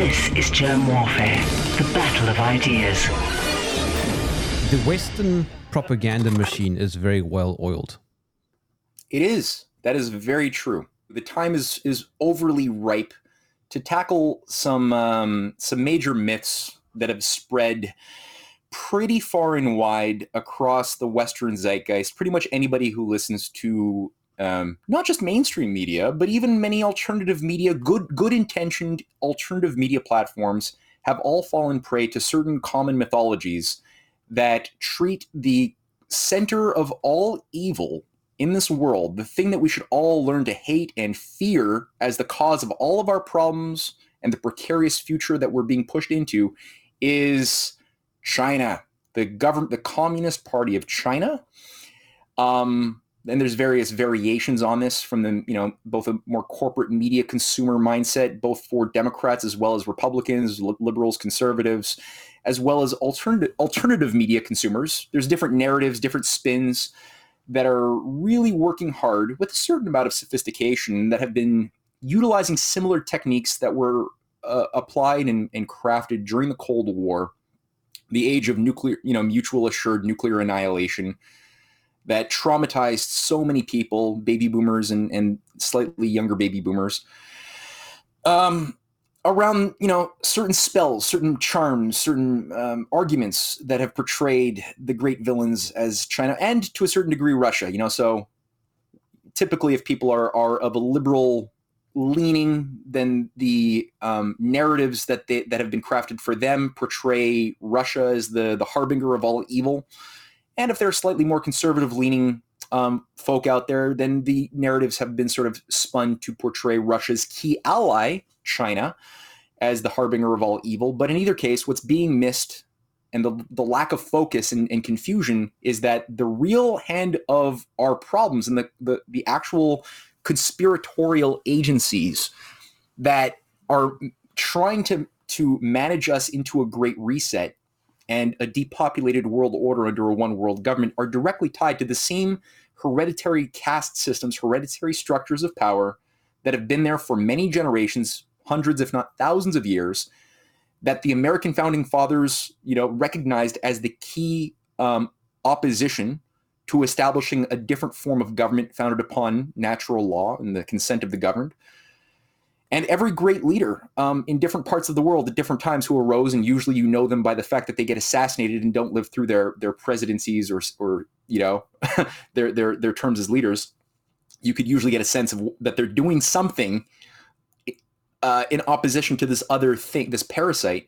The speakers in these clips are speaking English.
This is Jerm Warfare, the battle of ideas. The Western propaganda machine is very well oiled. It is. That is very true. The time is is overly ripe to tackle some um, some major myths that have spread pretty far and wide across the Western zeitgeist. Pretty much anybody who listens to um, not just mainstream media, but even many alternative media, good good intentioned alternative media platforms have all fallen prey to certain common mythologies that treat the center of all evil in this world, the thing that we should all learn to hate and fear as the cause of all of our problems and the precarious future that we're being pushed into, is China, the government, the Communist Party of China. Um, and there's various variations on this from the you know both a more corporate media consumer mindset both for democrats as well as republicans liberals conservatives as well as alternative alternative media consumers. There's different narratives different spins that are really working hard with a certain amount of sophistication that have been utilizing similar techniques that were uh, applied and, and crafted during the cold war the age of nuclear you know mutual assured nuclear annihilation that traumatized so many people, baby boomers and, and slightly younger baby boomers, um, around you know certain spells, certain charms, certain um, arguments that have portrayed the great villains as China and to a certain degree Russia. You know, so typically if people are are of a liberal leaning, then the um, narratives that they that have been crafted for them portray Russia as the the harbinger of all evil. And if there are slightly more conservative leaning um, folk out there, then the narratives have been sort of spun to portray Russia's key ally, China, as the harbinger of all evil. But in either case, what's being missed and the, the lack of focus and, and confusion is that the real hand of our problems and the, the, the actual conspiratorial agencies that are trying to, to manage us into a great reset and a depopulated world order under a one world government are directly tied to the same hereditary caste systems, hereditary structures of power that have been there for many generations, hundreds, if not thousands of years, that the American founding fathers, you know, recognized as the key um, opposition to establishing a different form of government founded upon natural law and the consent of the governed and every great leader um, in different parts of the world at different times who arose, and usually you know them by the fact that they get assassinated and don't live through their their presidencies or or you know their their their terms as leaders. You could usually get a sense of that they're doing something uh, in opposition to this other thing, this parasite.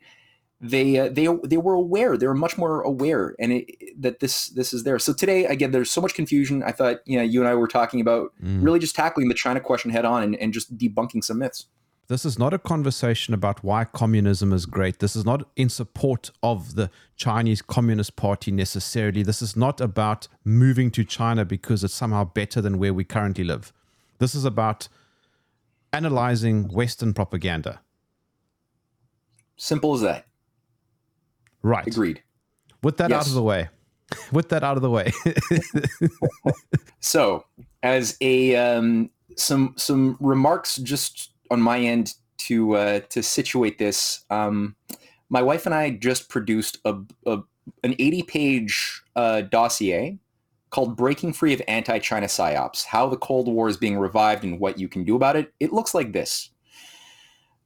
They uh, they they were aware. They were much more aware, and it, that this this is there. So today, again, there's so much confusion. I thought you know you and I were talking about mm. really just tackling the China question head on and, and just debunking some myths. This is not a conversation about why communism is great. This is not in support of the Chinese Communist Party necessarily. This is not about moving to China because it's somehow better than where we currently live. This is about analyzing Western propaganda. Simple as that. Right. Agreed. With that yes. out of the way. With that out of the way. so, as a um, some some remarks just on my end to uh, to situate this. Um, my wife and I just produced a, a an 80 page uh, dossier called Breaking Free of Anti China PSYOPs How the Cold War is Being Revived and What You Can Do About It. It looks like this.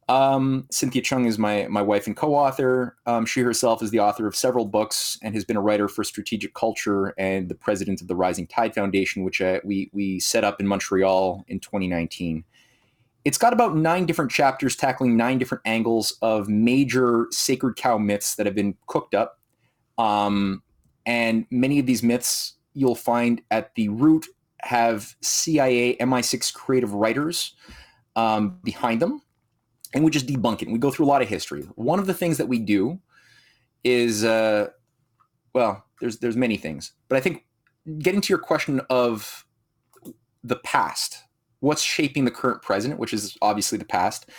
Um, Cynthia Chung is my, my wife and co author. Um, she herself is the author of several books and has been a writer for Strategic Culture and the president of the Rising Tide Foundation, which uh, we, we set up in Montreal in 2019. It's got about nine different chapters tackling nine different angles of major sacred cow myths that have been cooked up. Um, and many of these myths you'll find at the root have CIA MI6 creative writers um, behind them. And we just debunk it. We go through a lot of history. One of the things that we do is, uh, well, there's there's many things, but I think getting to your question of the past what's shaping the current president, which is obviously the past.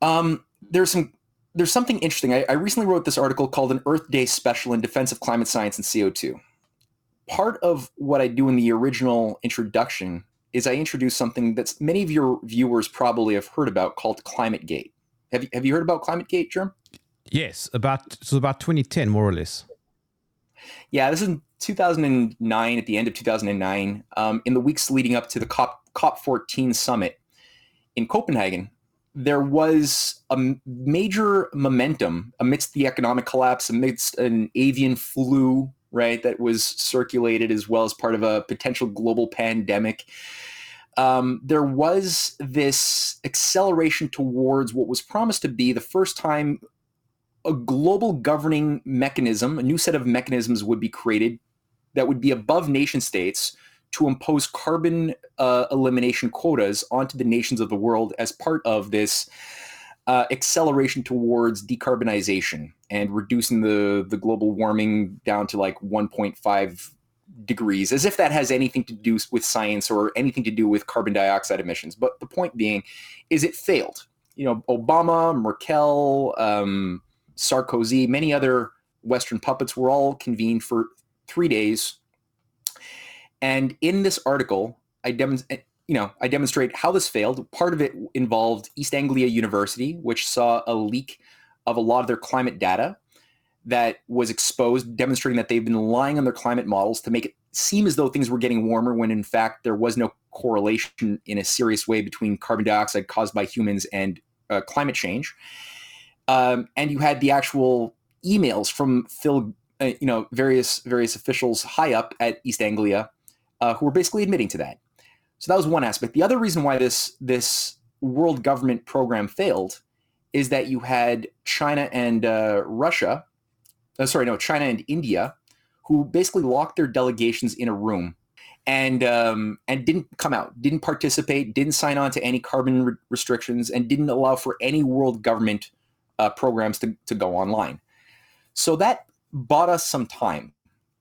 Um, there's some there's something interesting. I, I, recently wrote this article called "An Earth Day Special in Defense of Climate Science and CO2." Part of what I do in the original introduction is I introduce something that many of your viewers probably have heard about called Climate Gate. Have you, have you heard about ClimateGate, Jerm? Yes, about so about 2010, more or less. Yeah, this is 2009, at the end of 2009, um, in the weeks leading up to the COP, COP14 summit in Copenhagen, there was a major momentum amidst the economic collapse, amidst an avian flu, right, that was circulated as well as part of a potential global pandemic. Um, there was this acceleration towards what was promised to be the first time a global governing mechanism, a new set of mechanisms would be created that would be above nation states to impose carbon uh, elimination quotas onto the nations of the world as part of this uh, acceleration towards decarbonization and reducing the, the global warming down to like 1.5 degrees, as if that has anything to do with science or anything to do with carbon dioxide emissions. But the point being is it failed. You know, Obama, Merkel, um, Sarkozy, many other Western puppets were all convened for three days. And in this article, I demonstrate, you know, I demonstrate how this failed. Part of it involved East Anglia University, which saw a leak of a lot of their climate data that was exposed, demonstrating that they've been lying on their climate models to make it seem as though things were getting warmer when in fact there was no correlation in a serious way between carbon dioxide caused by humans and uh, climate change. Um, and you had the actual emails from Phil, uh, you know, various various officials high up at East Anglia uh, who were basically admitting to that. So that was one aspect. The other reason why this this world government program failed is that you had China and uh, Russia, uh, sorry, no, China and India, who basically locked their delegations in a room and um, and didn't come out, didn't participate, didn't sign on to any carbon re- restrictions, and didn't allow for any world government uh, programs to, to go online. So that bought us some time.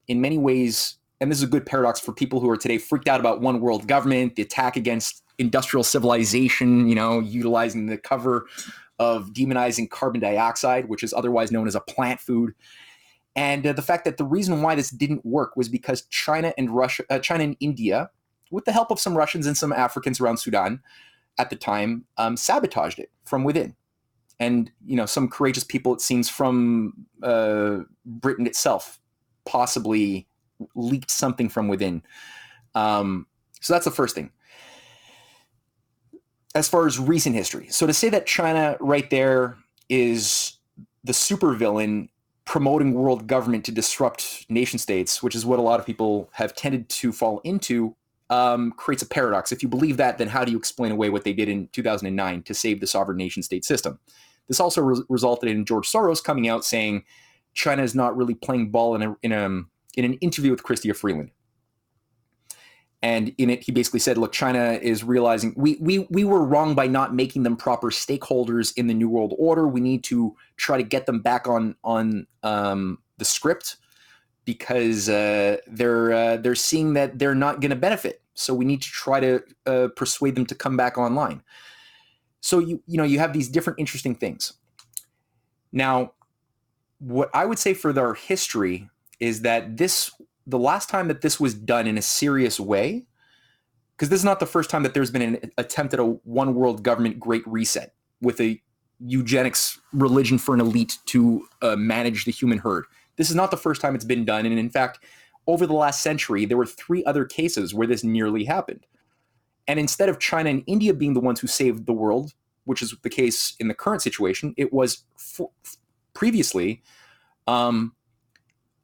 In many ways, and this is a good paradox for people who are today freaked out about one world government, the attack against industrial civilization, you know, utilizing the cover of demonizing carbon dioxide, which is otherwise known as a plant food. And uh, the fact that the reason why this didn't work was because China and Russia, uh, China and India, with the help of some Russians and some Africans around Sudan at the time, um, sabotaged it from within and you know some courageous people it seems from uh, Britain itself possibly leaked something from within. Um, so that's the first thing. As far as recent history, so to say that China right there is the supervillain promoting world government to disrupt nation states, which is what a lot of people have tended to fall into, um, creates a paradox. If you believe that, then how do you explain away what they did in 2009 to save the sovereign nation state system? This also re- resulted in George Soros coming out saying China is not really playing ball in a, in a in an interview with Chrystia Freeland. And in it, he basically said, "Look, China is realizing we we we were wrong by not making them proper stakeholders in the New World Order. We need to try to get them back on on um, the script because uh, they're uh, they're seeing that they're not going to benefit. So we need to try to uh, persuade them to come back online." So you you know you have these different interesting things. Now, what I would say for their history is that this the last time that this was done in a serious way, because this is not the first time that there's been an attempt at a one world government great reset with a eugenics religion for an elite to uh, manage the human herd. This is not the first time it's been done, and in fact, over the last century, there were three other cases where this nearly happened. And instead of China and India being the ones who saved the world, which is the case in the current situation, it was for, previously um,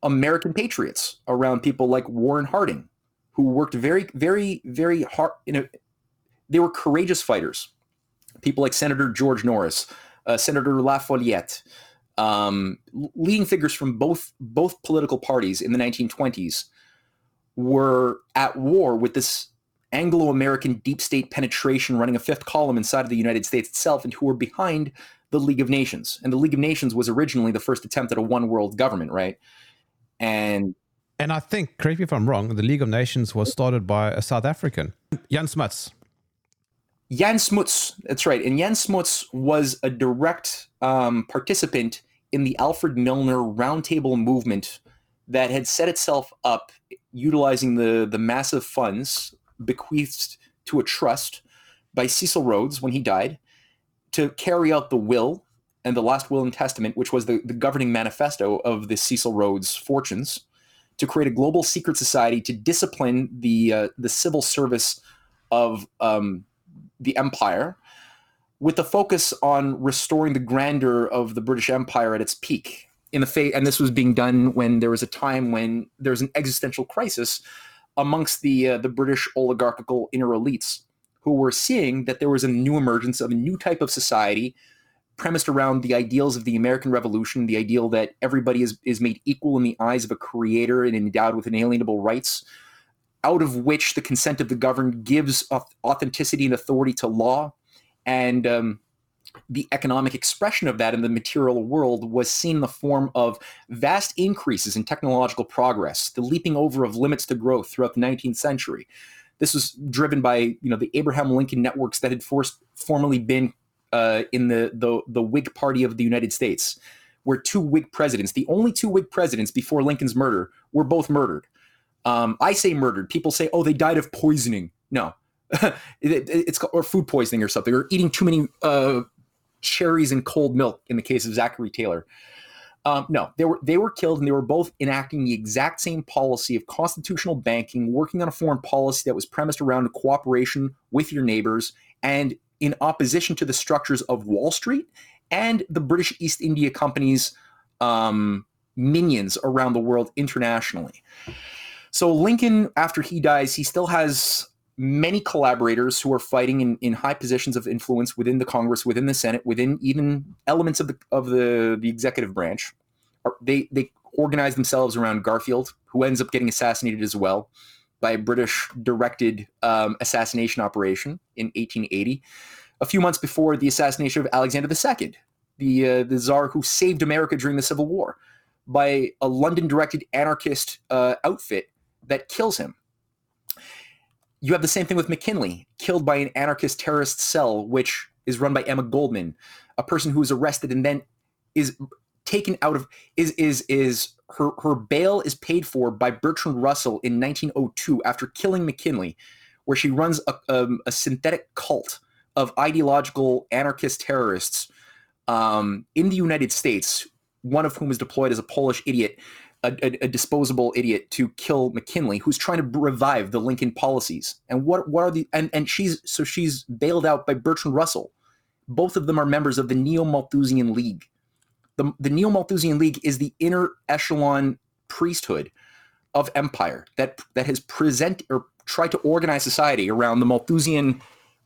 American patriots around people like Warren Harding, who worked very, very, very hard. You know, they were courageous fighters. People like Senator George Norris, uh, Senator La Follette, um, leading figures from both both political parties in the 1920s were at war with this Anglo American deep state penetration running a fifth column inside of the United States itself and who were behind the League of Nations. And the League of Nations was originally the first attempt at a one world government, right? And and I think, correct me if I'm wrong, the League of Nations was started by a South African, Jan Smuts. Jan Smuts, that's right. And Jan Smuts was a direct um, participant in the Alfred Milner Roundtable movement that had set itself up utilizing the, the massive funds bequeathed to a trust by Cecil Rhodes when he died to carry out the will and the last will and testament, which was the, the governing manifesto of the Cecil Rhodes fortunes, to create a global secret society to discipline the uh, the civil service of um, the empire, with the focus on restoring the grandeur of the British Empire at its peak. In the fa- and this was being done when there was a time when there was an existential crisis amongst the uh, the British oligarchical inner elites who were seeing that there was a new emergence of a new type of society premised around the ideals of the American Revolution, the ideal that everybody is, is made equal in the eyes of a creator and endowed with inalienable rights, out of which the consent of the governed gives authenticity and authority to law. And um, the economic expression of that in the material world was seen in the form of vast increases in technological progress, the leaping over of limits to growth throughout the 19th century. This was driven by you know the Abraham Lincoln networks that had forced, formerly been uh, in the, the the Whig Party of the United States, where two Whig presidents, the only two Whig presidents before Lincoln's murder, were both murdered. Um, I say murdered. People say, "Oh, they died of poisoning." No, it, it's or food poisoning or something, or eating too many uh, cherries and cold milk. In the case of Zachary Taylor, um, no, they were they were killed, and they were both enacting the exact same policy of constitutional banking, working on a foreign policy that was premised around cooperation with your neighbors and in opposition to the structures of Wall Street and the British East India Company's um, minions around the world internationally. So Lincoln, after he dies, he still has many collaborators who are fighting in, in high positions of influence within the Congress, within the Senate, within even elements of the of the, the executive branch. They they organize themselves around Garfield, who ends up getting assassinated as well by a British directed um, assassination operation in 1880, a few months before the assassination of Alexander II, the, uh, the czar who saved America during the Civil War, by a London directed anarchist uh, outfit that kills him. You have the same thing with McKinley, killed by an anarchist terrorist cell, which is run by Emma Goldman, a person who is arrested and then is taken out of is is is her her bail is paid for by Bertrand Russell in 1902 after killing McKinley, where she runs a, um, a synthetic cult of ideological anarchist terrorists um, in the United States. One of whom is deployed as a Polish idiot, a, a, a, disposable idiot, to kill McKinley, who's trying to revive the Lincoln policies. And what what are the and and she's so she's bailed out by Bertrand Russell. Both of them are members of the Neo Malthusian League the, the Neo Malthusian League is the inner echelon priesthood of empire that that has present or tried to organize society around the Malthusian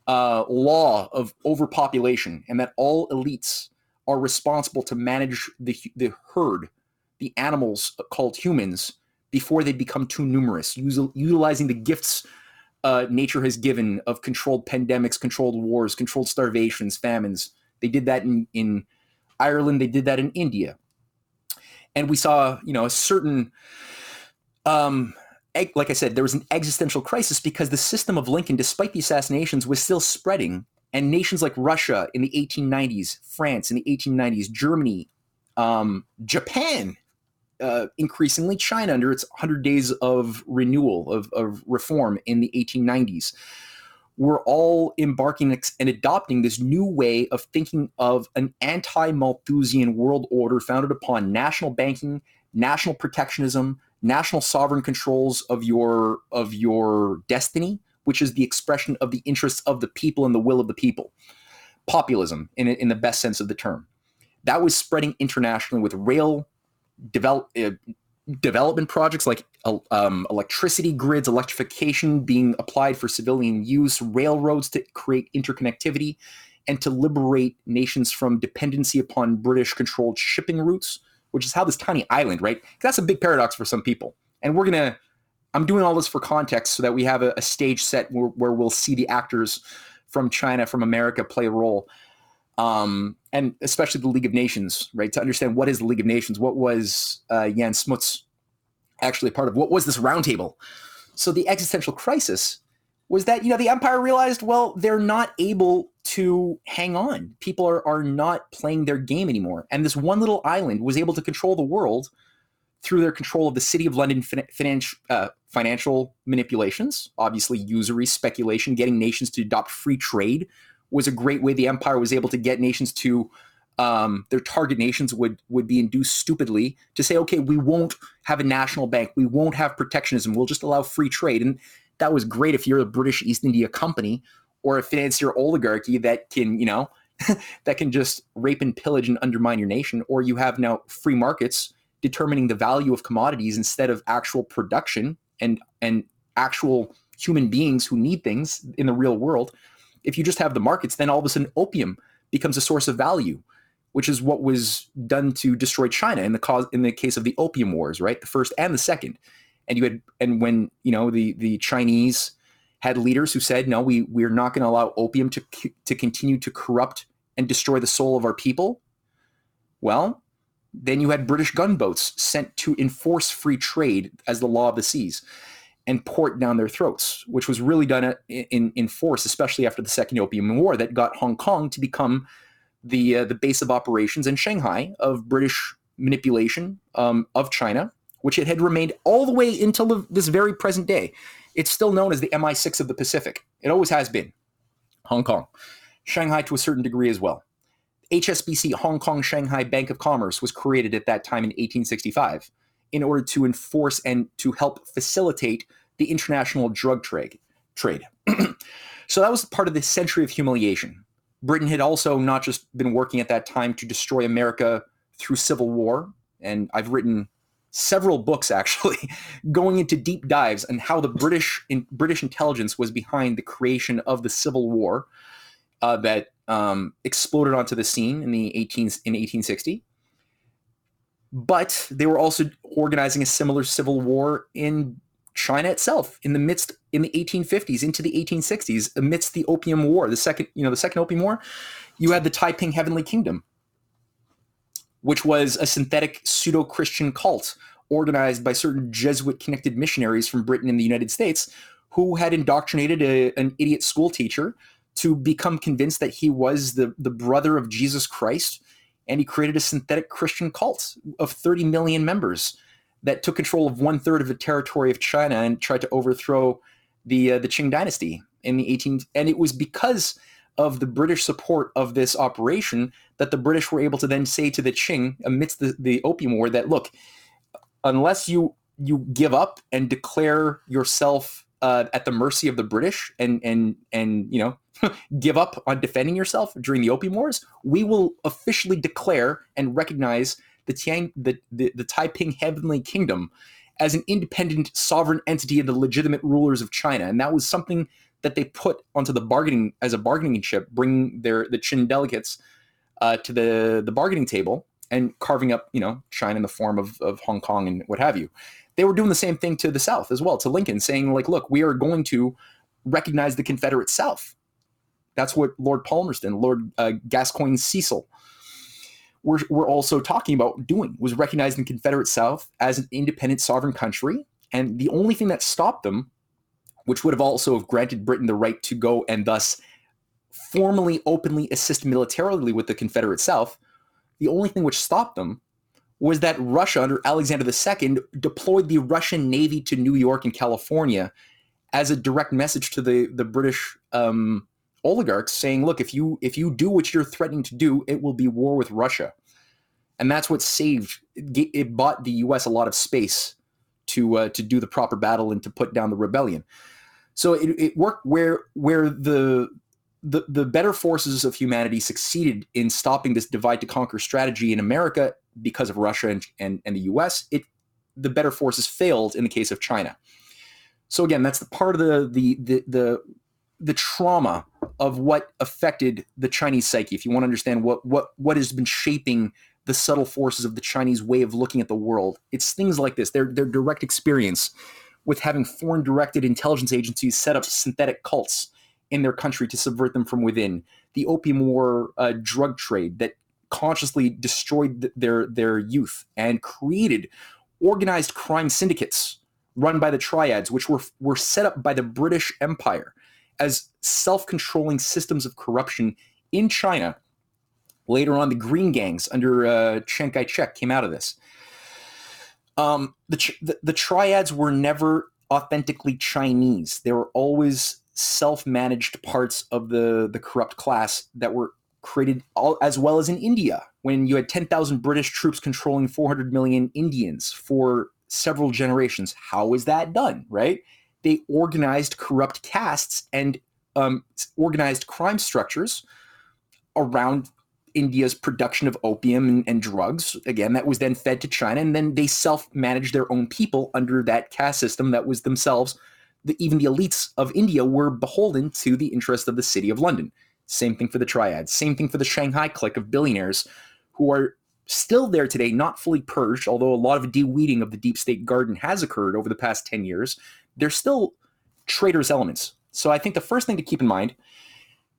uh, law of overpopulation, and that all elites are responsible to manage the the herd, the animals called humans, before they become too numerous, utilizing the gifts uh, nature has given of controlled pandemics, controlled wars, controlled starvations, famines. They did that in in Ireland, they did that in India. And we saw, you know, a certain, um, like I said, there was an existential crisis because the system of Lincoln, despite the assassinations, was still spreading. And nations like Russia in the 1890s, France in the 1890s, Germany, um, Japan, uh, increasingly China under its 100 days of renewal, of, of reform in the 1890s we're all embarking and adopting this new way of thinking of an anti Malthusian world order founded upon national banking, national protectionism, national sovereign controls of your of your destiny, which is the expression of the interests of the people and the will of the people. Populism, in in the best sense of the term, that was spreading internationally with rail develop, uh, development projects like um, electricity grids, electrification being applied for civilian use, railroads to create interconnectivity, and to liberate nations from dependency upon British controlled shipping routes, which is how this tiny island, right? That's a big paradox for some people. And we're going to, I'm doing all this for context so that we have a, a stage set where, where we'll see the actors from China, from America play a role um, and especially the League of Nations, right? To understand what is the League of Nations, what was uh, Jan Smuts actually part of, what was this roundtable? So the existential crisis was that you know the empire realized, well, they're not able to hang on. People are are not playing their game anymore, and this one little island was able to control the world through their control of the city of London fin- uh, financial manipulations, obviously usury, speculation, getting nations to adopt free trade was a great way the empire was able to get nations to um, their target nations would would be induced stupidly to say, okay, we won't have a national bank, we won't have protectionism, we'll just allow free trade, and that was great if you're a British East India Company or a financier oligarchy that can, you know, that can just rape and pillage and undermine your nation, or you have now free markets determining the value of commodities instead of actual production and and actual human beings who need things in the real world. If you just have the markets, then all of a sudden opium becomes a source of value, which is what was done to destroy China in the cause in the case of the opium wars, right? The first and the second. And you had and when, you know, the the Chinese had leaders who said, "No, we we're not going to allow opium to to continue to corrupt and destroy the soul of our people." Well, then you had British gunboats sent to enforce free trade as the law of the seas and port down their throats, which was really done in, in force, especially after the Second Opium War, that got Hong Kong to become the uh, the base of operations in Shanghai of British manipulation um, of China, which it had remained all the way until this very present day. It's still known as the MI6 of the Pacific. It always has been. Hong Kong, Shanghai to a certain degree as well. HSBC, Hong Kong Shanghai Bank of Commerce, was created at that time in 1865 in order to enforce and to help facilitate the international drug trade. Trade. so that was part of the century of humiliation. Britain had also not just been working at that time to destroy America through civil war, and I've written several books actually going into deep dives on how the British in, British intelligence was behind the creation of the Civil War uh, that um, exploded onto the scene in the 18 in 1860. But they were also organizing a similar civil war in China itself in the midst in the 1850s into the 1860s amidst the Opium War, the second you know the second Opium War. You had the Taiping Heavenly Kingdom, which was a synthetic pseudo Christian cult organized by certain Jesuit connected missionaries from Britain and the United States who had indoctrinated a, an idiot school teacher to become convinced that he was the, the brother of Jesus Christ. And he created a synthetic Christian cult of 30 million members that took control of one third of the territory of China and tried to overthrow the uh, the Qing dynasty in the 18th. and it was because of the British support of this operation that the British were able to then say to the Qing amidst the, the opium war that look unless you you give up and declare yourself uh, at the mercy of the British and and and you know give up on defending yourself during the Opium Wars, we will officially declare and recognize the, Tian, the, the, the Taiping Heavenly Kingdom as an independent sovereign entity of the legitimate rulers of China. And that was something that they put onto the bargaining as a bargaining chip, bringing their the Qing delegates uh, to the the bargaining table and carving up, you know, China in the form of, of Hong Kong and what have you. They were doing the same thing to the South as well, to Lincoln, saying like, look, we are going to recognize the Confederate South that's what Lord Palmerston, Lord uh, Gascoyne Cecil, were, were also talking about doing, was recognizing the Confederate South as an independent sovereign country. And the only thing that stopped them, which would have also have granted Britain the right to go and thus formally, openly assist militarily with the Confederate South, the only thing which stopped them was that Russia under Alexander II deployed the Russian Navy to New York and California as a direct message to the, the British um, oligarchs saying, "Look, if you if you do what you're threatening to do, it will be war with Russia," and that's what saved it. Bought the U.S. a lot of space to uh, to do the proper battle and to put down the rebellion. So it, it worked where where the the, the better forces of humanity succeeded in stopping this divide to conquer strategy in America because of Russia and, and, and the US, it the better forces failed in the case of China. So again, that's the part of the the the the, the trauma of what affected the Chinese psyche. If you want to understand what what what has been shaping the subtle forces of the Chinese way of looking at the world, it's things like this. Their their direct experience with having foreign directed intelligence agencies set up synthetic cults in their country to subvert them from within. The opium war uh, drug trade that consciously destroyed th- their their youth and created organized crime syndicates run by the triads, which were were set up by the British Empire as self-controlling systems of corruption in China. Later on, the Green Gangs under uh, Chiang Kai-shek came out of this. Um, the, the, the triads were never authentically Chinese. They were always self-managed parts of the the corrupt class that were created all, as well as in India when you had 10,000 British troops controlling 400 million Indians for several generations. How was that done, right? They organized corrupt castes and um, organized crime structures around India's production of opium and, and, drugs. Again, that was then fed to China, and then they self-managed their own people under that caste system that was themselves. The, even the elites of India were beholden to the interest of the city of London. Same thing for the triad. Same thing for the Shanghai clique of billionaires who are still there today, not fully purged, although a lot of de-weeding of the deep state garden has occurred over the past 10 years. They're still traitors elements. So I think the first thing to keep in mind,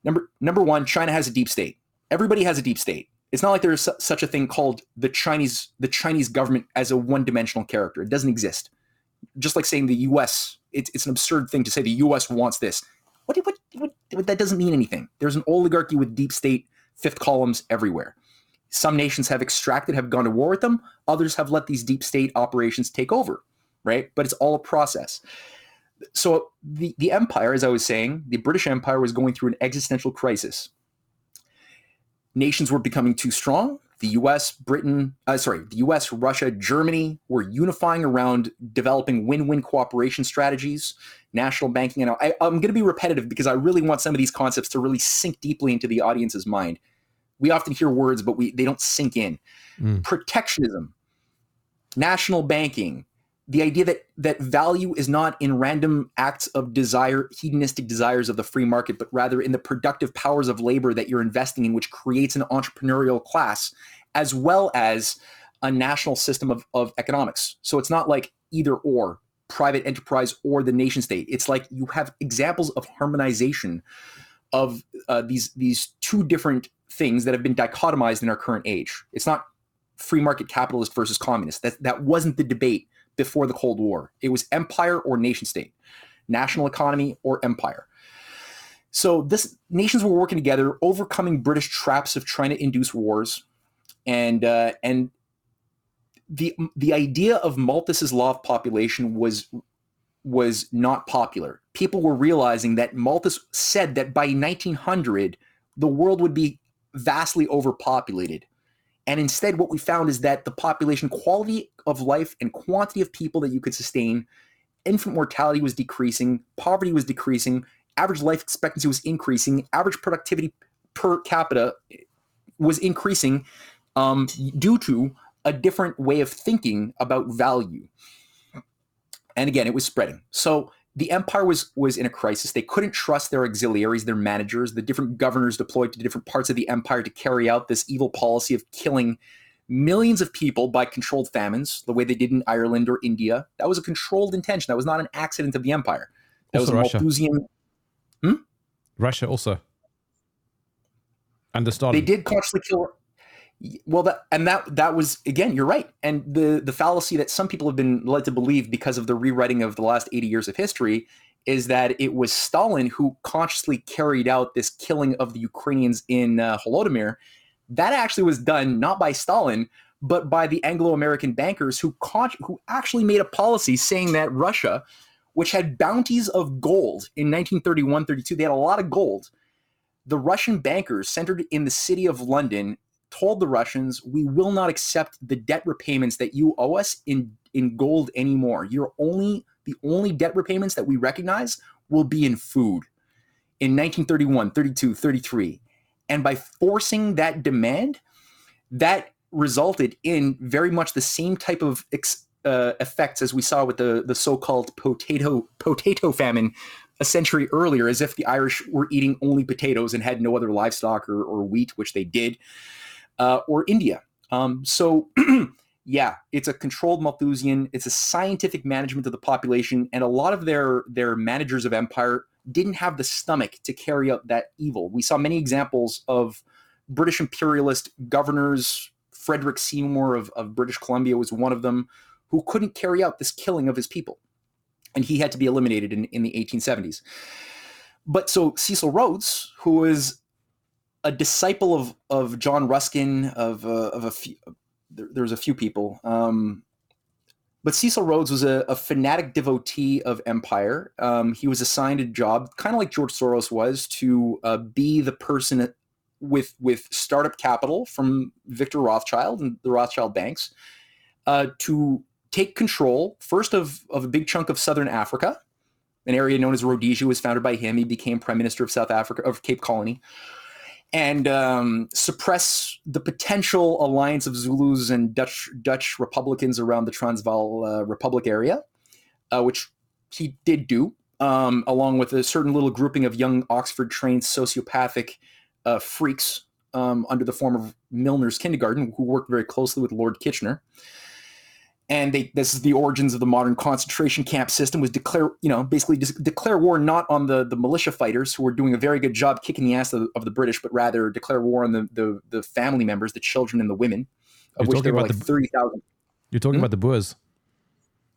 number number one, China has a deep state. Everybody has a deep state. It's not like there's such a thing called the Chinese the Chinese government as a one-dimensional character. It doesn't exist. Just like saying the U.S. It's, it's an absurd thing to say the U.S. wants this. What, what, what, what that doesn't mean anything. There's an oligarchy with deep state fifth columns everywhere. Some nations have extracted, have gone to war with them. Others have let these deep state operations take over, right? But it's all a process so the, the empire, as I was saying, the British Empire was going through an existential crisis. Nations were becoming too strong. The U.S., Britain, uh, sorry, the U.S., Russia, Germany were unifying around developing win-win cooperation strategies, national banking. And I, I'm going to be repetitive because I really want some of these concepts to really sink deeply into the audience's mind. We often hear words, but we they don't sink in. Mm. Protectionism, national banking, the idea that that value is not in random acts of desire hedonistic desires of the free market but rather in the productive powers of labor that you're investing in which creates an entrepreneurial class as well as a national system of, of economics. So it's not like either or private enterprise or the nation state. It's like you have examples of harmonization of uh, these these two different things that have been dichotomized in our current age. It's not free market capitalist versus communist. That that wasn't the debate before the Cold War. It was empire or nation state, national economy or empire. So this nations were working together, overcoming British traps of trying to induce wars, and uh, and the the idea of Malthus's law of population was was not popular. People were realizing that Malthus said that by 1900 the world would be vastly overpopulated and instead, what we found is that the population quality of life and quantity of people that you could sustain, infant mortality was decreasing, poverty was decreasing, average life expectancy was increasing, average productivity per capita was increasing um, due to a different way of thinking about value. And again, it was spreading. So the empire was was in a crisis. They couldn't trust their auxiliaries, their managers, the different governors deployed to different parts of the empire to carry out this evil policy of killing millions of people by controlled famines, the way they did in Ireland or India. That was a controlled intention. That was not an accident of the empire. That also was a Russia. Malthusian. Hmm? Russia also. And the Stalin. They did consciously kill well that and that that was again you're right. And the the fallacy that some people have been led to believe because of the rewriting of the last 80 years of history is that it was Stalin who consciously carried out this killing of the Ukrainians in uh, Holodomor that actually was done not by Stalin but by the Anglo-American bankers who con- who actually made a policy saying that Russia which had bounties of gold in 1931-32 they had a lot of gold. The Russian bankers centered in the city of London told the Russians, we will not accept the debt repayments that you owe us in, in gold anymore. You're only the only debt repayments that we recognize will be in food in 1931, 32, 33. And by forcing that demand, that resulted in very much the same type of ex, uh, effects as we saw with the, the so-called potato potato famine a century earlier, as if the Irish were eating only potatoes and had no other livestock or, or wheat, which they did uh, or India. Um, so, yeah, it's a controlled Malthusian. It's a scientific management of the population, and a lot of their their managers of empire didn't have the stomach to carry out that evil. We saw many examples of British imperialist governors. Frederick Seymour of, of British Columbia was one of them who couldn't carry out this killing of his people. And he had to be eliminated in, in the 1870s. But so Cecil Rhodes, who was a disciple of of John Ruskin of uh, of a few there, there, was a few people um, but Cecil Rhodes was a, a fanatic devotee of empire. Um, he was assigned a job, kind of like George Soros was, to uh, be the person with with startup capital from Victor Rothschild and the Rothschild banks uh, to take control first of, of a big chunk of southern Africa, an area known as Rhodesia was founded by him. He became prime minister of South Africa of Cape Colony and um, suppress the potential alliance of Zulus and Dutch Dutch Republicans around the Transvaal uh, Republic area, uh, which he did do, um, along with a certain little grouping of young Oxford-trained sociopathic uh, freaks um, under the form of Milner's Kindergarten, who worked very closely with Lord Kitchener and they this is the origins of the modern concentration camp system was declare you know basically declare war not on the the militia fighters who were doing a very good job kicking the ass of, of the british but rather declare war on the, the the family members the children and the women of You're which there were like the, 30,000 you're talking Hmm? about the boers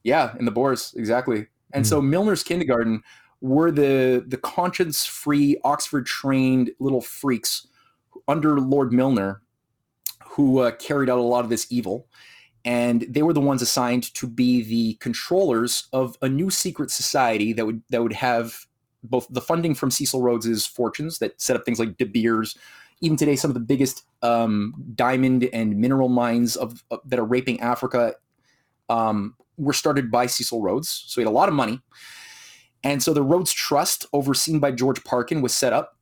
yeah and the boers exactly and Hmm. so milner's kindergarten were the the conscience free oxford trained little freaks under lord milner who uh, carried out a lot of this evil and they were the ones assigned to be the controllers of a new secret society that would that would have both the funding from Cecil Rhodes's fortunes that set up things like De Beers, even today some of the biggest um, diamond and mineral mines of, that are raping Africa um, were started by Cecil Rhodes. So he had a lot of money, and so the Rhodes Trust, overseen by George Parkin, was set up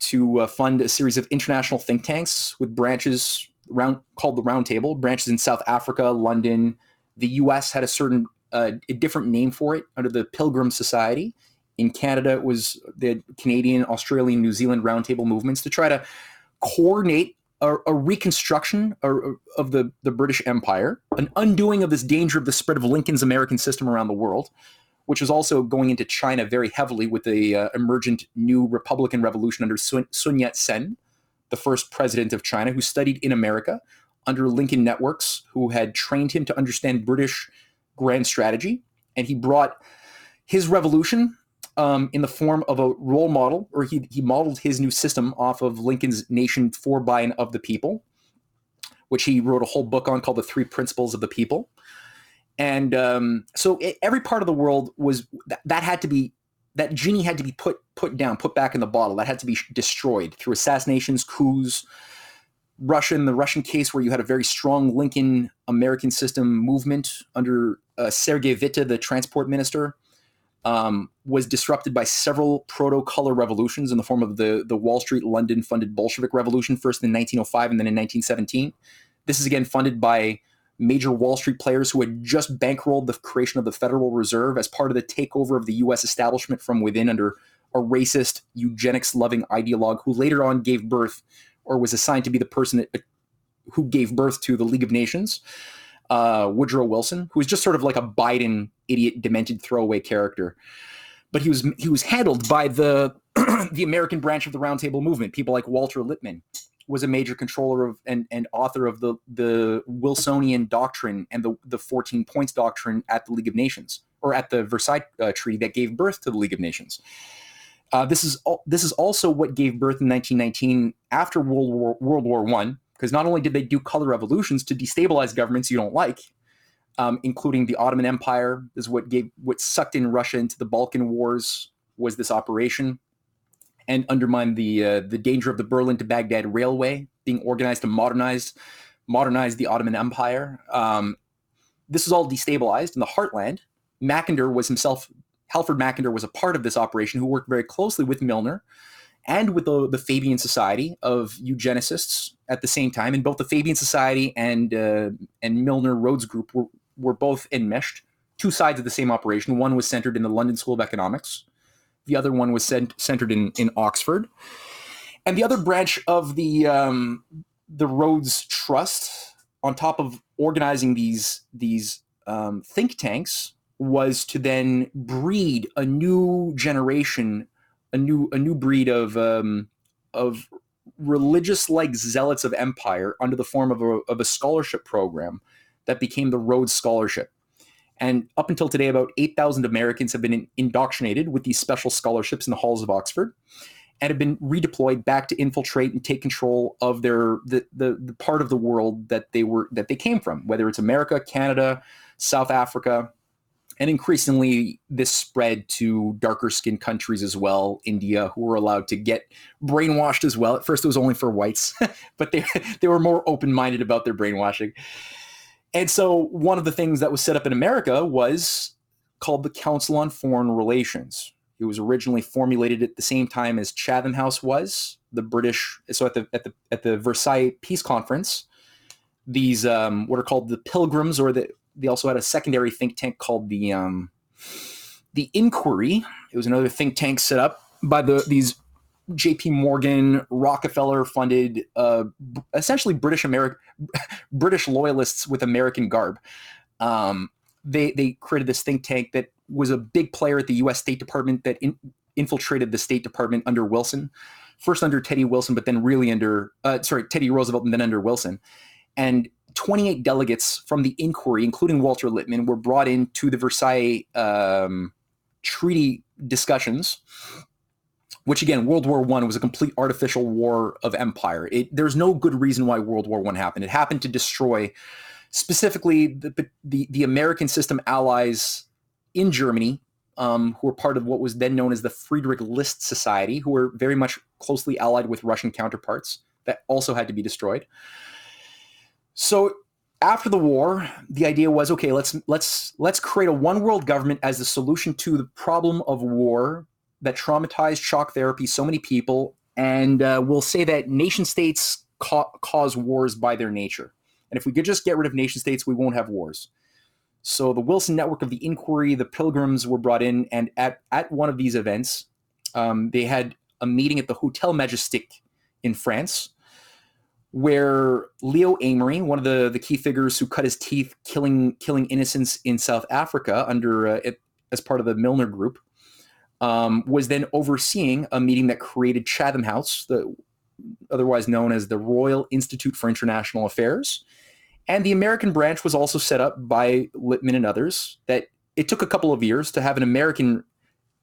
to uh, fund a series of international think tanks with branches round called the Round Table, branches in South Africa, London. The U.S. had a certain uh, a different name for it under the Pilgrim Society. In Canada, it was the Canadian, Australian, New Zealand Roundtable movements to try to coordinate a, a reconstruction of the, the British Empire, an undoing of this danger of the spread of Lincoln's American system around the world, which was also going into China very heavily with the uh, emergent new Republican revolution under Sun, Sun Yat sen, the first president of China, who studied in America under Lincoln Networks, who had trained him to understand British grand strategy. And he brought his revolution um, in the form of a role model, or he, he modeled his new system off of Lincoln's Nation for, by, and of the people, which he wrote a whole book on called The Three Principles of the People. And um, so every part of the world was that had to be that genie had to be put put down, put back in the bottle. That had to be destroyed through assassinations, coups. Russian, the Russian case where you had a very strong Lincoln American system movement under uh, Sergei Witte, the transport minister, um, was disrupted by several proto-color revolutions in the form of the the Wall Street London funded Bolshevik Revolution, first in 1905 and then in 1917. This is again funded by major Wall Street players who had just bankrolled the creation of the Federal Reserve as part of the takeover of the U.S. establishment from within under a racist, eugenics-loving ideologue who later on gave birth or was assigned to be the person that, who gave birth to the League of Nations, uh, Woodrow Wilson, who was just sort of like a Biden idiot, demented throwaway character. But he was he was handled by the the American branch of the Roundtable Movement. People like Walter Lippmann was a major controller of and, and author of the the Wilsonian doctrine and the the 14 points doctrine at the League of Nations or at the Versailles uh, Treaty that gave birth to the League of Nations. Uh, this is al- this is also what gave birth in 1919 after World War World War One, because not only did they do color revolutions to destabilize governments you don't like, um, including the Ottoman Empire, is what gave what sucked in Russia into the Balkan Wars was this operation, and undermine the uh, the danger of the Berlin to Baghdad railway being organized to modernize modernize the Ottoman Empire. Um, this was all destabilized in the heartland. Mackinder was himself Halford Mackinder was a part of this operation who worked very closely with Milner and with the, the Fabian Society of eugenicists at the same time. And both the Fabian Society and uh, and Milner Rhodes Group were, were both enmeshed, two sides of the same operation. One was centered in the London School of Economics, the other one was cent- centered in, in Oxford. And the other branch of the um, the Rhodes Trust, on top of organizing these these um, think tanks, was to then breed a new generation, a new a new breed of um, of religious like zealots of empire under the form of a, of a scholarship program that became the Rhodes Scholarship. And up until today, about 8,000 Americans have been indoctrinated with these special scholarships in the halls of Oxford and have been redeployed back to infiltrate and take control of their the, the, the part of the world that they were that they came from, whether it's America, Canada, South Africa, and increasingly this spread to darker skinned countries as well india who were allowed to get brainwashed as well. At first it was only for whites but they, they were more open-minded about their brainwashing and so one of the things that was set up in america was called the council on foreign relations it was originally formulated at the same time as chatham house was the british so at the at the at the versailles peace conference these um, what are called the pilgrims or the they also had a secondary think tank called the um, the Inquiry. It was another think tank set up by the these J.P. Morgan, Rockefeller funded, uh, essentially British American British loyalists with American garb. Um, they they created this think tank that was a big player at the U.S. State Department that in, infiltrated the State Department under Wilson, first under Teddy Wilson, but then really under uh, sorry Teddy Roosevelt, and then under Wilson. And 28 delegates from the inquiry, including Walter Lippmann, were brought in to the Versailles um, treaty discussions. Which again, World War One was a complete artificial war of empire. It, there's no good reason why World War One happened. It happened to destroy, specifically the the, the American system allies in Germany, um, who were part of what was then known as the Friedrich List Society, who were very much closely allied with Russian counterparts. That also had to be destroyed. So after the war, the idea was okay, let's let's let's create a one world government as the solution to the problem of war that traumatized shock therapy so many people, and uh, we'll say that nation states ca- cause wars by their nature, and if we could just get rid of nation states, we won't have wars. So the Wilson Network of the Inquiry, the Pilgrims were brought in, and at at one of these events, um, they had a meeting at the Hotel Majestic in France where Leo Amery, one of the, the key figures who cut his teeth killing killing innocents in South Africa under uh, it, as part of the Milner Group, um, was then overseeing a meeting that created Chatham House, the otherwise known as the Royal Institute for International Affairs. And the American branch was also set up by Lippmann and others. That it took a couple of years to have an American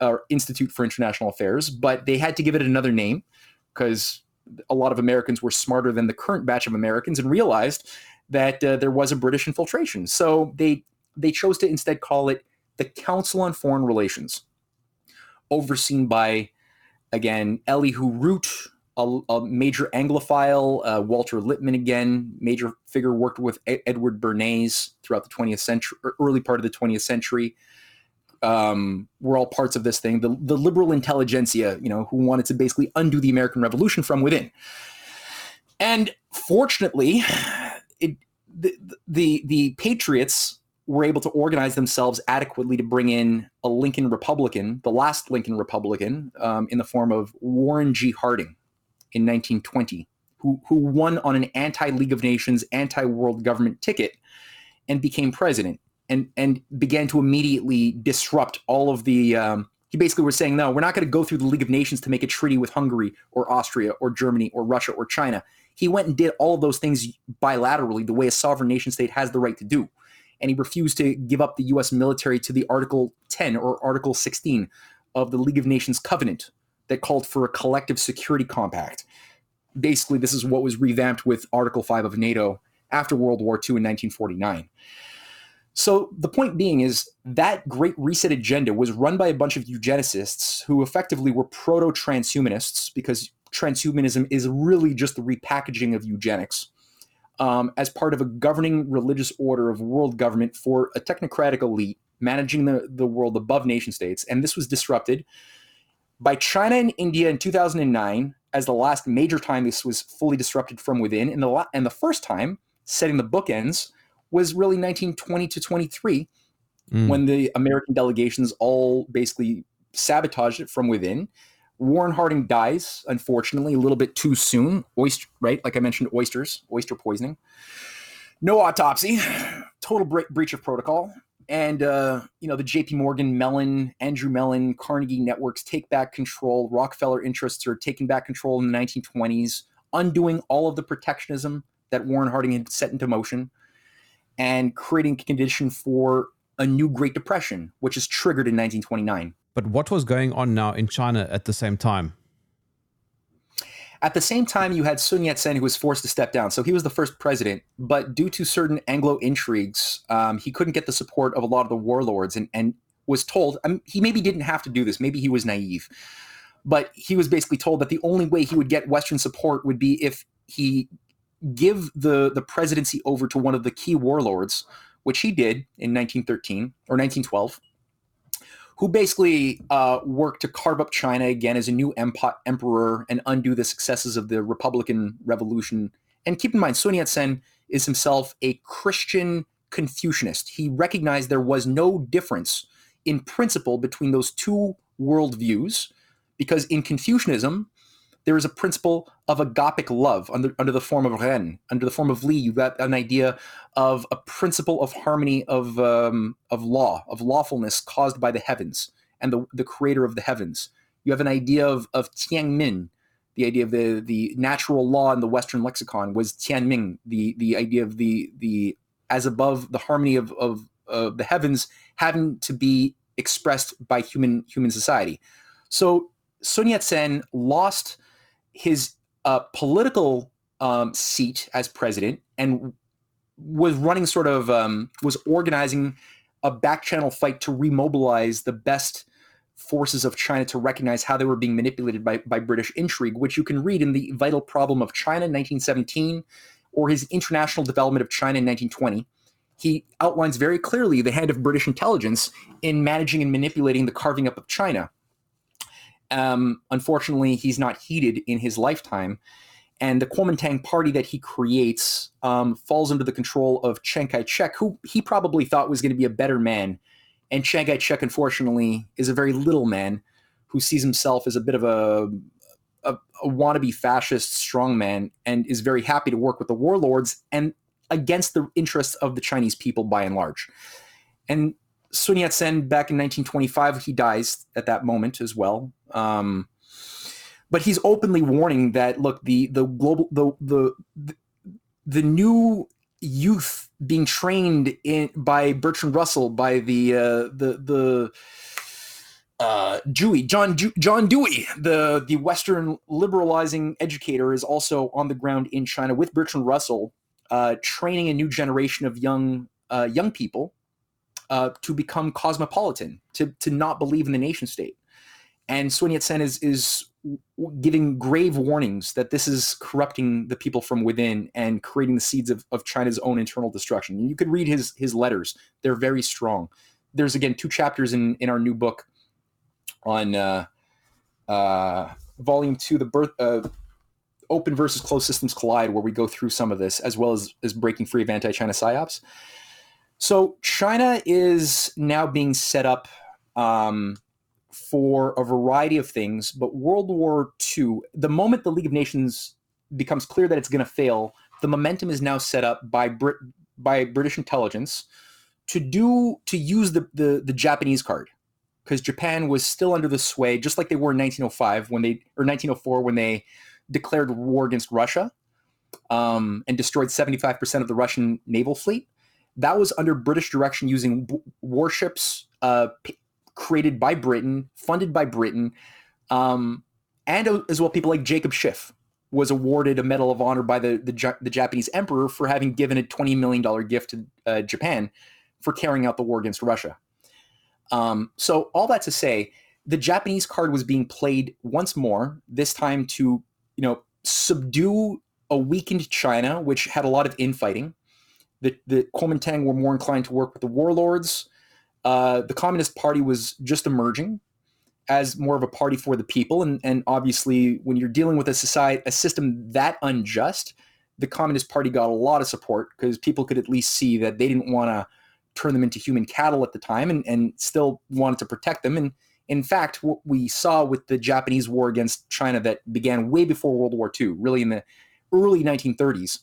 uh, Institute for International Affairs, but they had to give it another name because a lot of Americans were smarter than the current batch of Americans and realized that uh, there was a British infiltration. So they they chose to instead call it the Council on Foreign Relations, overseen by again Elihu Root, a, a major Anglophile, uh, Walter Lippmann again, major figure worked with Edward Bernays throughout the 20th century, early part of the 20th century um, were all parts of this thing. The, the liberal intelligentsia, you know, who wanted to basically undo the American Revolution from within. And fortunately, it, the, the the patriots were able to organize themselves adequately to bring in a Lincoln Republican, the last Lincoln Republican, um, in the form of Warren G. Harding in 1920, who who won on an anti-League of Nations, anti-world government ticket, and became president and and began to immediately disrupt all of the. Um, he basically was saying, no, we're not going to go through the League of Nations to make a treaty with Hungary or Austria or Germany or Russia or China. He went and did all of those things bilaterally, the way a sovereign nation state has the right to do. And he refused to give up the U.S. military to the Article 10 or Article 16 of the League of Nations Covenant that called for a collective security compact. Basically, this is what was revamped with Article 5 of NATO after World War II in 1949. So the point being is that great reset agenda was run by a bunch of eugenicists who effectively were proto transhumanists because transhumanism is really just the repackaging of eugenics um, as part of a governing religious order of world government for a technocratic elite managing the, the world above nation states. And this was disrupted by China and India in 2009 as the last major time this was fully disrupted from within, and the, and the first time setting the bookends was really 1920 to 23 mm. when the American delegations all basically sabotaged it from within. Warren Harding dies, unfortunately, a little bit too soon. Oyster, right? Like I mentioned, oysters, oyster poisoning. No autopsy, total bre- breach of protocol. And, uh, you know, the JP Morgan, Mellon, Andrew Mellon, Carnegie networks take back control. Rockefeller interests are taking back control in the 1920s, undoing all of the protectionism that Warren Harding had set into motion and creating a condition for a new Great Depression, which is triggered in 1929. But what was going on now in China at the same time? At the same time, you had Sun Yat sen, who was forced to step down. So he was the first president, but due to certain Anglo intrigues, um, he couldn't get the support of a lot of the warlords and, and was told um, he maybe didn't have to do this. Maybe he was naive, but he was basically told that the only way he would get Western support would be if he give the, the presidency over to one of the key warlords, which he did in 1913 or 1912 who basically uh, worked to carve up China again as a new emp- emperor and undo the successes of the Republican Revolution. And keep in mind, Sun Yat sen is himself a Christian Confucianist. He recognized there was no difference in principle between those two worldviews, because in Confucianism, there is a principle of agapic love under, under the form of ren, under the form of li. You've got an idea of a principle of harmony of um, of law, of lawfulness caused by the heavens and the, the creator of the heavens. You have an idea of, of Tianmin, the idea of the, the natural law in the Western lexicon was Tianming, the, the idea of the, the as above, the harmony of, of uh, the heavens having to be expressed by human human society. So Sun Yat-sen lost his uh, political um, seat as president and was running sort of um, was organizing a back channel fight to remobilize the best forces of China to recognize how they were being manipulated by, by British intrigue, which you can read in the Vital Problem of China in 1917 or his International Development of China in 1920. He outlines very clearly the hand of British intelligence in managing and manipulating the carving up of China. Um, unfortunately, he's not heeded in his lifetime. And the Kuomintang party that he creates um, falls under the control of Chiang Kai shek, who he probably thought was going to be a better man. And Chiang Kai shek, unfortunately, is a very little man who sees himself as a bit of a, a, a wannabe fascist strongman and is very happy to work with the warlords and against the interests of the Chinese people by and large. And Sun Yat sen, back in 1925, he dies at that moment as well. Um, but he's openly warning that look, the the global the the the, new youth being trained in by Bertrand Russell, by the uh, the the uh, Dewey, John John Dewey, the the Western liberalizing educator, is also on the ground in China with Bertrand Russell, uh, training a new generation of young uh, young people uh, to become cosmopolitan, to to not believe in the nation state. And Sun Yat-sen is is giving grave warnings that this is corrupting the people from within and creating the seeds of, of China's own internal destruction. And you could read his his letters; they're very strong. There's again two chapters in in our new book on uh, uh, volume two, the birth. Uh, open versus closed systems collide where we go through some of this as well as, as breaking free of anti-china psyops so China is now being set up um, for a variety of things, but World War II, the moment the League of Nations becomes clear that it's going to fail, the momentum is now set up by Brit by British intelligence to do to use the the, the Japanese card because Japan was still under the sway, just like they were in 1905 when they or 1904 when they declared war against Russia um, and destroyed 75% of the Russian naval fleet that was under British direction using warships uh, p- created by Britain, funded by Britain, um, and as well people like Jacob Schiff was awarded a Medal of Honor by the the, the Japanese Emperor for having given a twenty million dollar gift to uh, Japan for carrying out the war against Russia. Um, so all that to say, the Japanese card was being played once more. This time to you know subdue a weakened China, which had a lot of infighting the, the Kuomintang were more inclined to work with the warlords. Uh, the Communist Party was just emerging as more of a party for the people, and, and obviously, when you're dealing with a society, a system that unjust, the Communist Party got a lot of support because people could at least see that they didn't want to turn them into human cattle at the time, and, and still wanted to protect them. And in fact, what we saw with the Japanese war against China that began way before World War II, really in the early 1930s,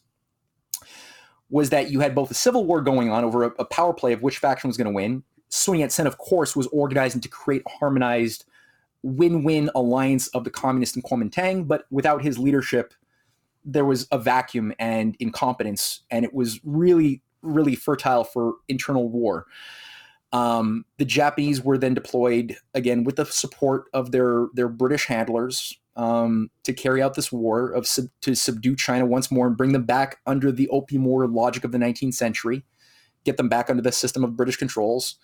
was that you had both a civil war going on over a, a power play of which faction was going to win. Sun Yat-sen, of course, was organizing to create a harmonized win-win alliance of the communists and Kuomintang, but without his leadership, there was a vacuum and incompetence, and it was really, really fertile for internal war. Um, the Japanese were then deployed again with the support of their their British handlers, um, to carry out this war of sub- to subdue China once more and bring them back under the opium war logic of the 19th century, get them back under the system of British controls.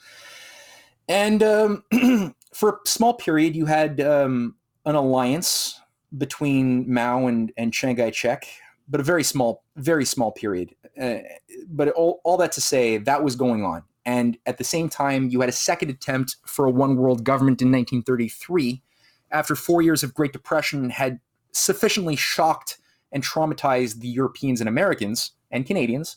And um, for a small period, you had um, an alliance between Mao and, and Chiang Kai-shek, but a very small, very small period. Uh, but all, all that to say, that was going on. And at the same time, you had a second attempt for a one world government in 1933 after four years of Great Depression had sufficiently shocked and traumatized the Europeans and Americans and Canadians,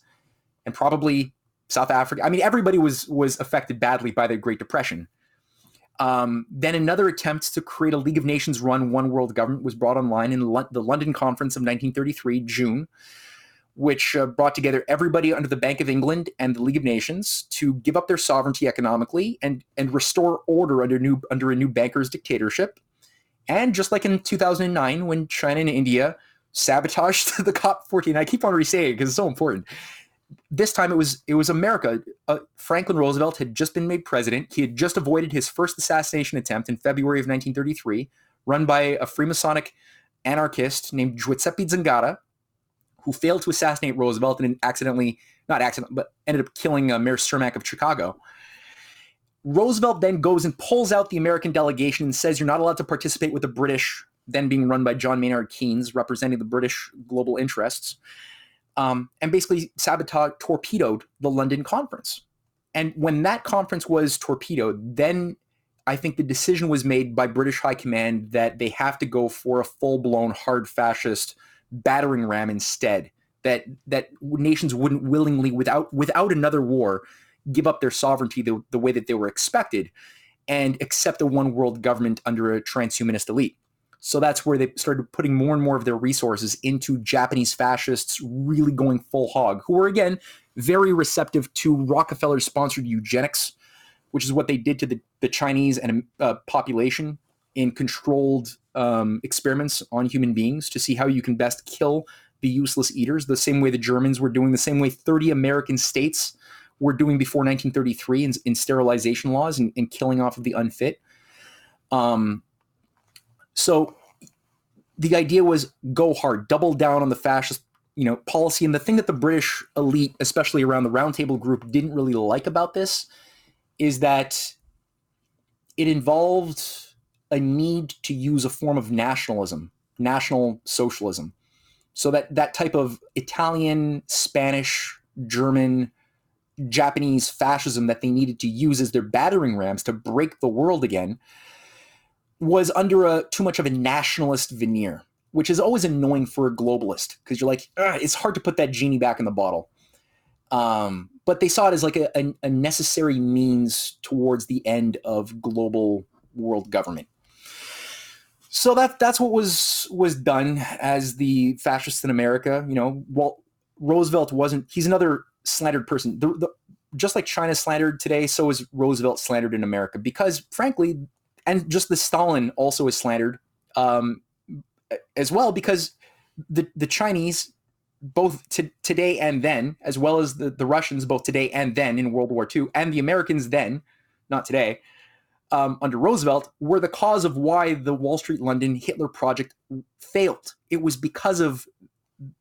and probably South Africa. I mean, everybody was was affected badly by the Great Depression. Um, then another attempt to create a League of Nations run one world government was brought online in Lo- the London Conference of 1933, June, which uh, brought together everybody under the Bank of England and the League of Nations to give up their sovereignty economically and and restore order under new under a new bankers dictatorship. And just like in 2009, when China and India sabotaged the COP14, I keep on re-saying it because it's so important. This time it was it was America. Uh, Franklin Roosevelt had just been made president. He had just avoided his first assassination attempt in February of 1933, run by a Freemasonic anarchist named Giuseppe Zangara, who failed to assassinate Roosevelt and accidentally, not accidentally, but ended up killing uh, Mayor Cermak of Chicago. Roosevelt then goes and pulls out the American delegation and says you're not allowed to participate with the British, then being run by John Maynard Keynes, representing the British global interests, um, and basically sabotage, torpedoed the London conference. And when that conference was torpedoed, then I think the decision was made by British High Command that they have to go for a full blown hard fascist battering ram instead. That that nations wouldn't willingly, without without another war, give up their sovereignty the, the way that they were expected and accept a one world government under a transhumanist elite. So that's where they started putting more and more of their resources into Japanese fascists really going full hog, who were again very receptive to Rockefeller sponsored eugenics, which is what they did to the, the Chinese and uh, population in controlled um, experiments on human beings to see how you can best kill the useless eaters, the same way the Germans were doing, the same way 30 American states were doing before 1933 in, in sterilization laws and, and, killing off of the unfit. Um, so the idea was go hard, double down on the fascist, you know, policy. And the thing that the British elite, especially around the Roundtable Group, didn't really like about this is that it involved a need to use a form of nationalism, national socialism. So that that type of Italian, Spanish, German, Japanese fascism that they needed to use as their battering rams to break the world again was under a too much of a nationalist veneer, which is always annoying for a globalist because you're like, it's hard to put that genie back in the bottle. Um, but they saw it as like a, a, a necessary means towards the end of global world government. So that that's what was was done as the fascists in America. You know, Walt Roosevelt wasn't. He's another slandered person. The, the, just like China slandered today, so is Roosevelt slandered in America because, frankly, and just the Stalin also is slandered um, as well because the the Chinese, both to, today and then, as well as the, the Russians, both today and then in World War II, and the Americans then, not today, um, under Roosevelt, were the cause of why the Wall Street London Hitler project failed. It was because of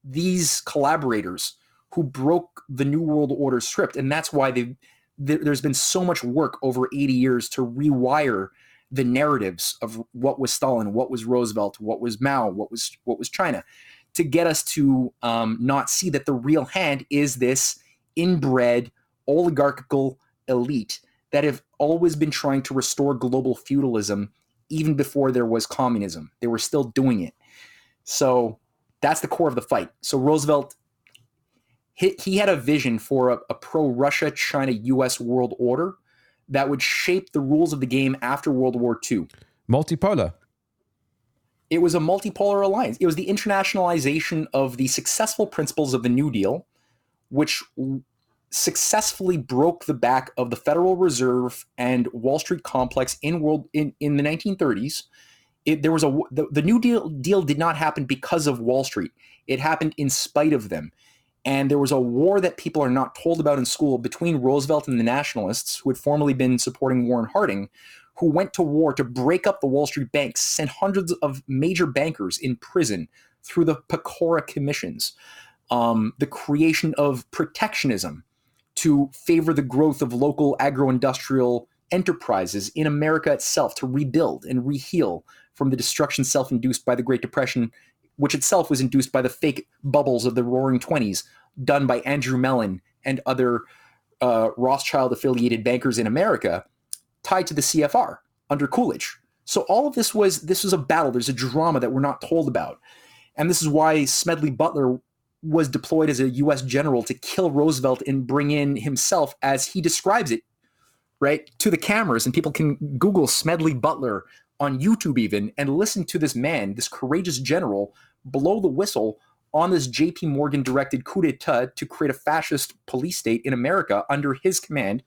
these collaborators who broke the New World Order script, and that's why they there's been so much work over 80 years to rewire the narratives of what was Stalin, what was Roosevelt, what was Mao, what was what was China, to get us to um, not see that the real hand is this inbred oligarchical elite that have always been trying to restore global feudalism even before there was communism. They were still doing it. So that's the core of the fight. So Roosevelt he, he had a vision for a, a pro Russia, China, US world order that would shape the rules of the game after World War II. Multipolar. It was a multipolar alliance. It was the internationalization of the successful principles of the New Deal, which successfully broke the back of the Federal Reserve and Wall Street complex in world in, in the 1930s. It, there was a the, the New Deal deal did not happen because of Wall Street. It happened in spite of them. And there was a war that people are not told about in school between Roosevelt and the nationalists, who had formerly been supporting Warren Harding, who went to war to break up the Wall Street banks, sent hundreds of major bankers in prison through the Pecora commissions, um, the creation of protectionism to favor the growth of local agro industrial enterprises in America itself to rebuild and reheal from the destruction self induced by the Great Depression, which itself was induced by the fake bubbles of the roaring 20s done by Andrew Mellon and other uh, Rothschild affiliated bankers in America tied to the CFR under Coolidge. So all of this was this was a battle. There's a drama that we're not told about, and this is why Smedley Butler was deployed as a U.S. general to kill Roosevelt and bring in himself, as he describes it, right to the cameras, and people can Google Smedley Butler on YouTube even and listen to this man, this courageous general, blow the whistle on this J.P. Morgan directed coup d'état to create a fascist police state in America under his command,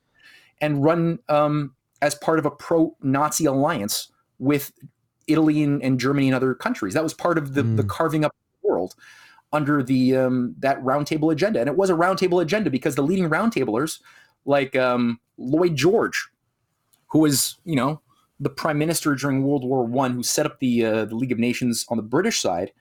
and run um, as part of a pro-Nazi alliance with Italy and, and, Germany and other countries. That was part of the, mm. the carving up of the world under the um, that roundtable agenda, and it was a roundtable agenda because the leading roundtablers, like um, Lloyd George, who was you know the prime minister during World War One, who set up the uh, the League of Nations on the British side.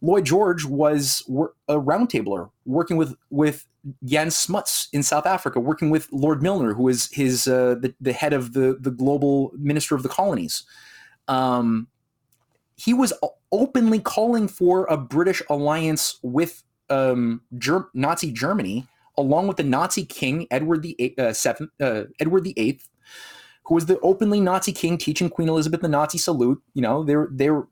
Lloyd George was a roundtabler working with with Jan Smuts in South Africa, working with Lord Milner, who was his uh, the, the head of the the global minister of the colonies. Um, he was openly calling for a British alliance with um, Ger- Nazi Germany, along with the Nazi king Edward the uh, seventh, uh, Edward the Eighth, who was the openly Nazi king, teaching Queen Elizabeth the Nazi salute. You know, they're they're. Uh,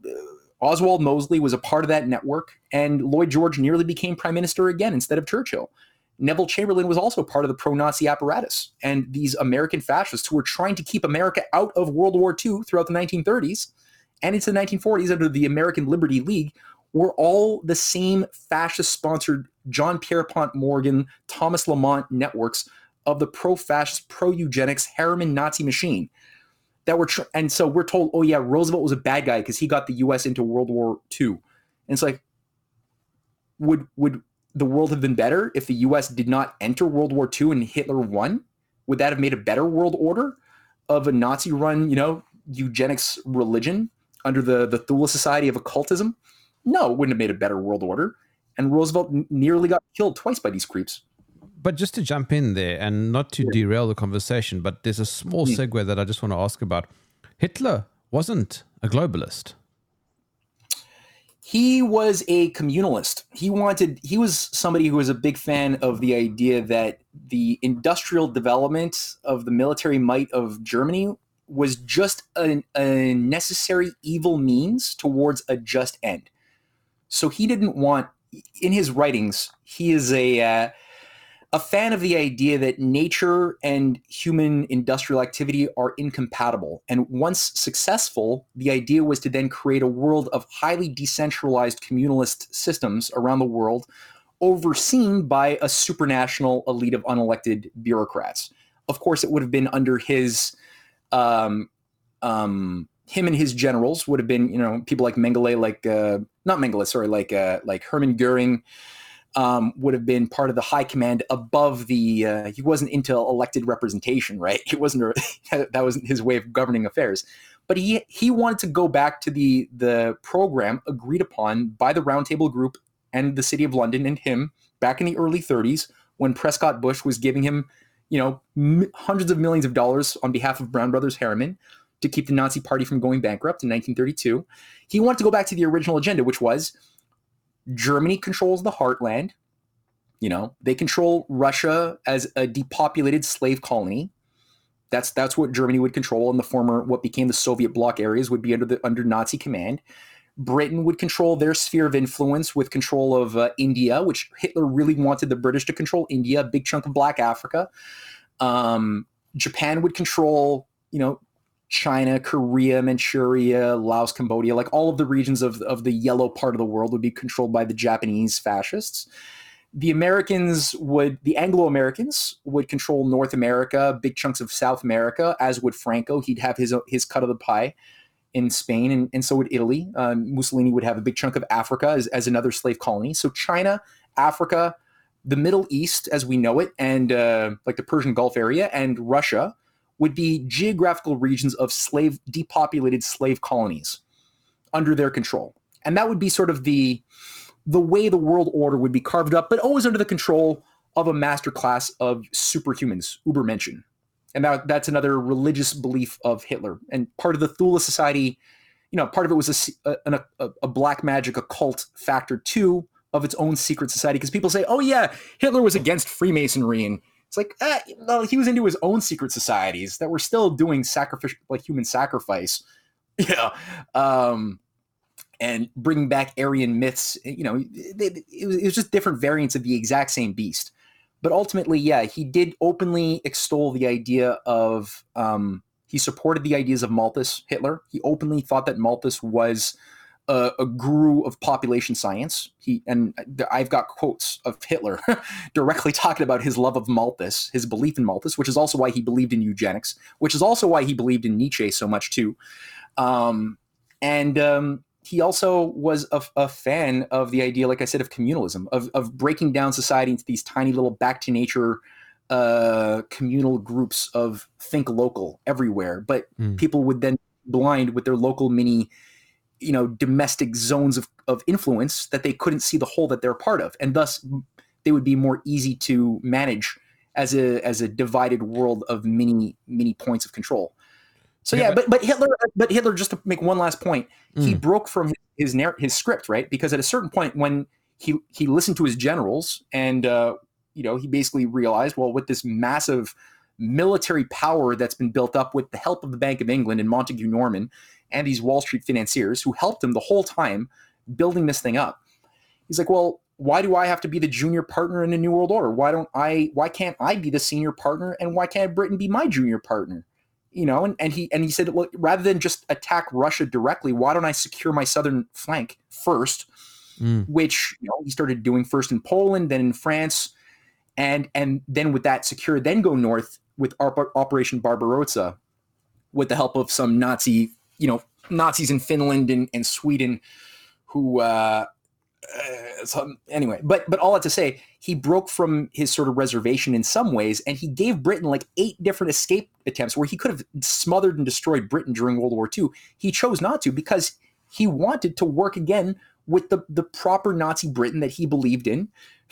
Oswald Mosley was a part of that network, and Lloyd George nearly became prime minister again instead of Churchill. Neville Chamberlain was also part of the pro Nazi apparatus. And these American fascists who were trying to keep America out of World War II throughout the 1930s and into the 1940s under the American Liberty League were all the same fascist sponsored John Pierpont Morgan, Thomas Lamont networks of the pro fascist, pro eugenics, Harriman Nazi machine. That were tr- and so we're told, oh yeah, Roosevelt was a bad guy because he got the U.S. into World War II, and it's like, would would the world have been better if the US did not enter World War II and Hitler won? Would that have made a better world order of a Nazi run, you know, eugenics religion under the, the Thule Society of Occultism? No, it wouldn't have made a better world order. And Roosevelt n- nearly got killed twice by these creeps. But just to jump in there and not to derail the conversation, but there's a small mm. segue that I just want to ask about. Hitler wasn't a globalist he was a communalist. He wanted, he was somebody who was a big fan of the idea that the industrial development of the military might of Germany was just a, a necessary evil means towards a just end. So he didn't want, in his writings, he is a, uh, a fan of the idea that nature and human industrial activity are incompatible. And once successful, the idea was to then create a world of highly decentralized communalist systems around the world, overseen by a supranational elite of unelected bureaucrats. Of course, it would have been under his, um, um, him and his generals would have been, you know, people like Mengele, like uh, not Mengele, sorry, like uh, like Hermann Goering um, would have been part of the high command above the. Uh, he wasn't into elected representation, right? He wasn't. That wasn't his way of governing affairs. But he he wanted to go back to the the program agreed upon by the Roundtable Group and the City of London and him back in the early 30s when Prescott Bush was giving him, you know, m- hundreds of millions of dollars on behalf of Brown Brothers Harriman to keep the Nazi Party from going bankrupt in 1932. He wanted to go back to the original agenda, which was Germany controls the heartland. You know, they control Russia as a depopulated slave colony. That's that's what Germany would control, and the former what became the Soviet bloc areas would be under the under Nazi command. Britain would control their sphere of influence with control of uh, India, which Hitler really wanted the British to control India, a big chunk of Black Africa. Um, Japan would control, you know, China, Korea, Manchuria, Laos, Cambodia, like all of the regions of, of the yellow part of the world would be controlled by the Japanese fascists. The Americans would, the Anglo Americans would control North America, big chunks of South America, as would Franco. He'd have his, his cut of the pie in Spain, and, and so would Italy. Um, Mussolini would have a big chunk of Africa as, as another slave colony. So China, Africa, the Middle East as we know it, and uh, like the Persian Gulf area, and Russia would be geographical regions of slave depopulated slave colonies under their control. And that would be sort of the the way the world order would be carved up, but always under the control of a master class of superhumans, Ubermenschen. And that, that's another religious belief of Hitler. And part of the Thule Society, you know, part of it was a, a, a, a black magic occult factor too of its own secret society. Because people say, oh, yeah, Hitler was against Freemasonry. And it's like, eh, well, he was into his own secret societies that were still doing sacrificial, like human sacrifice. Yeah. Um, and bringing back Aryan myths. You know, it, it, was, it was just different variants of the exact same beast. But ultimately, yeah, he did openly extol the idea of. Um, he supported the ideas of Malthus, Hitler. He openly thought that Malthus was a, a, guru of population science. He and I've got quotes of Hitler directly talking about his love of Malthus, his belief in Malthus, which is also why he believed in eugenics, which is also why he believed in Nietzsche so much too. Um, and um, he also was a, a, fan of the idea, like I said, of communalism, of, of breaking down society into these tiny little back to nature uh, communal groups of think local everywhere. But mm. people would then blind with their local mini, you know, domestic zones of, of influence that they couldn't see the whole that they're part of. And thus they would be more easy to manage as a as a divided world of many, many points of control. So yeah, yeah but, but Hitler, but Hitler, just to make one last point, mm. he broke from his his, narr- his script, right? Because at a certain point, when he he listened to his generals, and uh, you know, he basically realized, well, with this massive military power that's been built up with the help of the Bank of England and Montagu Norman and these Wall Street financiers who helped him the whole time building this thing up. He's like, well, why do I have to be the junior partner in a new world order? Why don't I? Why can't I be the senior partner? And why can't Britain be my junior partner? you know, and, and he and he said, well, rather than just attack Russia directly, why don't I secure my southern flank first? Mm. Which you know he started doing first in Poland, then in France, and and then with that secure, then go north with Operation Barbarossa, with the help of some Nazi, you know, Nazis in Finland and, and Sweden, who uh, uh, so anyway, but but all that to say, he broke from his sort of reservation in some ways, and he gave Britain like eight different escape attempts where he could have smothered and destroyed Britain during World War II. He chose not to because he wanted to work again with the the proper Nazi Britain that he believed in,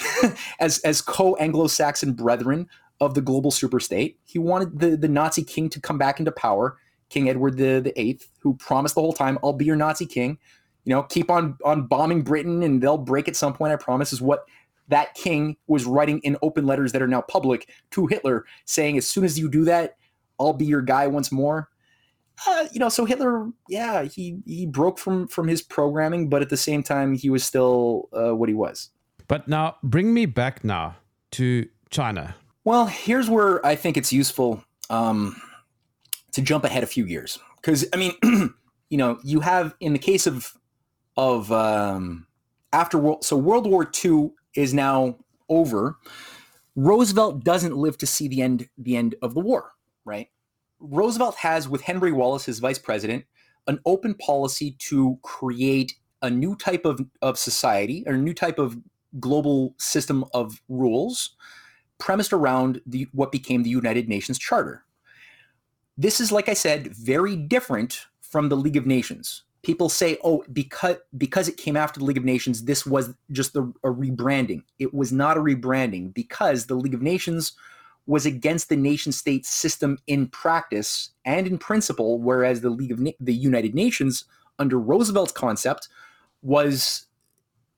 as as co Anglo-Saxon brethren of the global superstate. He wanted the the Nazi king to come back into power, King Edward the the Eighth, who promised the whole time, "I'll be your Nazi king." you know, keep on on bombing Britain and they'll break at some point, I promise, is what that king was writing in open letters that are now public to Hitler, saying, as soon as you do that, I'll be your guy once more. Uh, you know, so Hitler, yeah, he he broke from from his programming, but at the same time, he was still uh, what he was. But now, bring me back now to China. Well, here's where I think it's useful um, to jump ahead a few years, because I mean, you know, you have in the case of of um, after world. So World War II is now over. Roosevelt doesn't live to see the end the end of the war, right? Roosevelt has, with Henry Wallace, his vice president, an open policy to create a new type of, of society or a new type of global system of rules premised around the what became the United Nations Charter. This is, like I said, very different from the League of Nations people say, "Oh, because because it came after the League of Nations, this was just a, a rebranding." It was not a rebranding because the League of Nations was against the nation state system in practice and in principle, whereas the League of Na- the United Nations under Roosevelt's concept was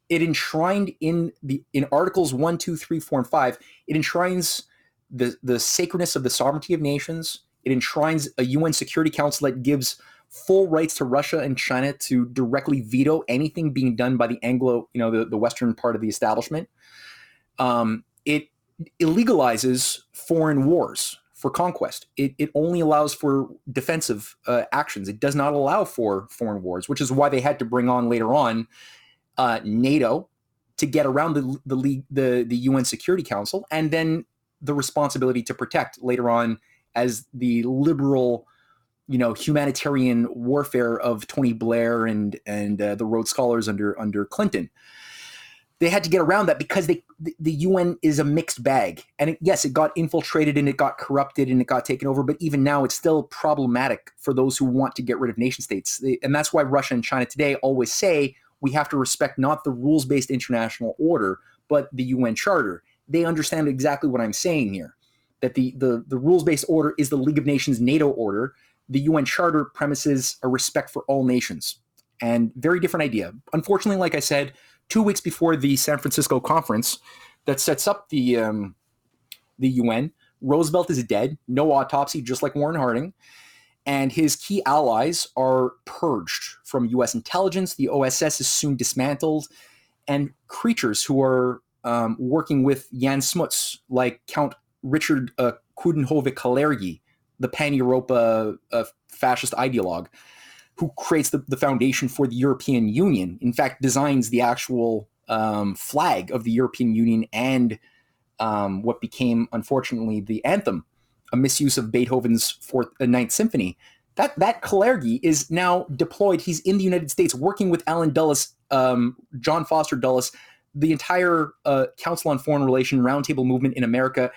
it enshrined in the in articles 1 2 3 4 and 5 it enshrines the the sacredness of the sovereignty of nations it enshrines a un security council that gives full rights to Russia and China to directly veto anything being done by the Anglo, you know, the, the Western part of the establishment. Um, it illegalizes foreign wars for conquest. It, it only allows for defensive uh, actions. It does not allow for foreign wars, which is why they had to bring on later on uh, NATO to get around the the league, the the UN Security Council, and then the responsibility to protect later on as the liberal you know humanitarian warfare of Tony Blair and and uh, the Rhodes Scholars under under Clinton. they had to get around that because they the, the UN is a mixed bag. And it, yes, it got infiltrated and it got corrupted and it got taken over, but even now it's still problematic for those who want to get rid of nation states. And that's why Russia and China today always say we have to respect not the rules-based international order, but the UN Charter. They understand exactly what I'm saying here. That the the, the rules-based order is the League of Nations NATO order. The UN Charter premises a respect for all nations. And very different idea. Unfortunately, like I said, two weeks before the San Francisco conference that sets up the um, the UN. Roosevelt is dead, no autopsy, just like Warren Harding, and his key allies are purged from U.S. intelligence. The OSS is soon dismantled, and creatures who are um, working with Jan Smuts, like Count Richard uh, Coudenhove-Kalergi, the pan-Europa uh, fascist ideologue, who creates the, the foundation for the European Union. In fact, designs the actual um, flag of the European Union and um, what became, unfortunately, the anthem, a misuse of Beethoven's Fourth uh, Ninth Symphony. That that Kalergi is now deployed. He's in the United States working with Allen Dulles, um, John Foster Dulles, the entire uh, Council on Foreign Relation Roundtable movement in America,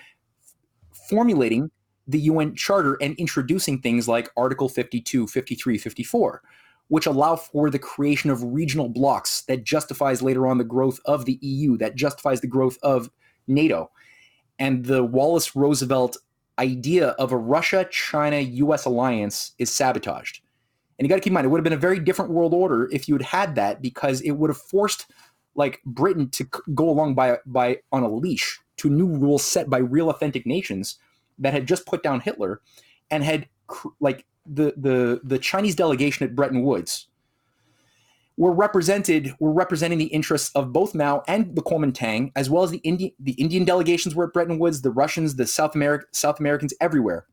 formulating the UN Charter and introducing things like Article 52, 53, 54, which allow for the creation of regional blocks that justifies later on the growth of the EU, that justifies the growth of NATO. And the Wallace Roosevelt idea of a Russia China US alliance is sabotaged. And you got to keep in mind, it would have been a very different world order if you had had that because it would have forced like Britain to go along by by on a leash to new rules set by real authentic nations that had just put down Hitler and had like the the the Chinese delegation at Bretton Woods were represented were representing the interests of both Mao and the Kuomintang, as well as the Indian the Indian delegations were at Bretton Woods, the Russians, the South American South Americans everywhere.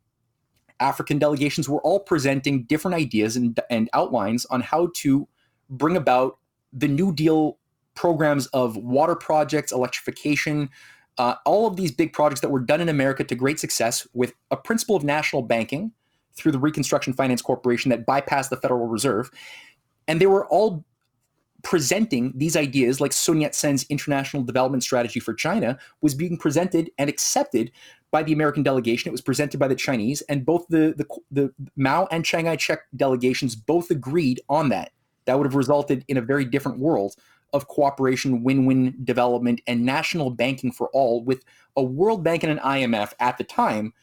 African delegations were all presenting different ideas and, and outlines on how to bring about the New Deal programs of water projects, electrification, uh, all of these big projects that were done in America to great success with a principle of national banking through the Reconstruction Finance Corporation that bypassed the Federal Reserve. And they were all presenting these ideas, like Sun Yat sen's international development strategy for China, was being presented and accepted by the American delegation. It was presented by the Chinese, and both the, the, the Mao and Chiang Kai shek delegations both agreed on that. That would have resulted in a very different world of cooperation, win win development, and national banking for all, with a World Bank and an IMF at the time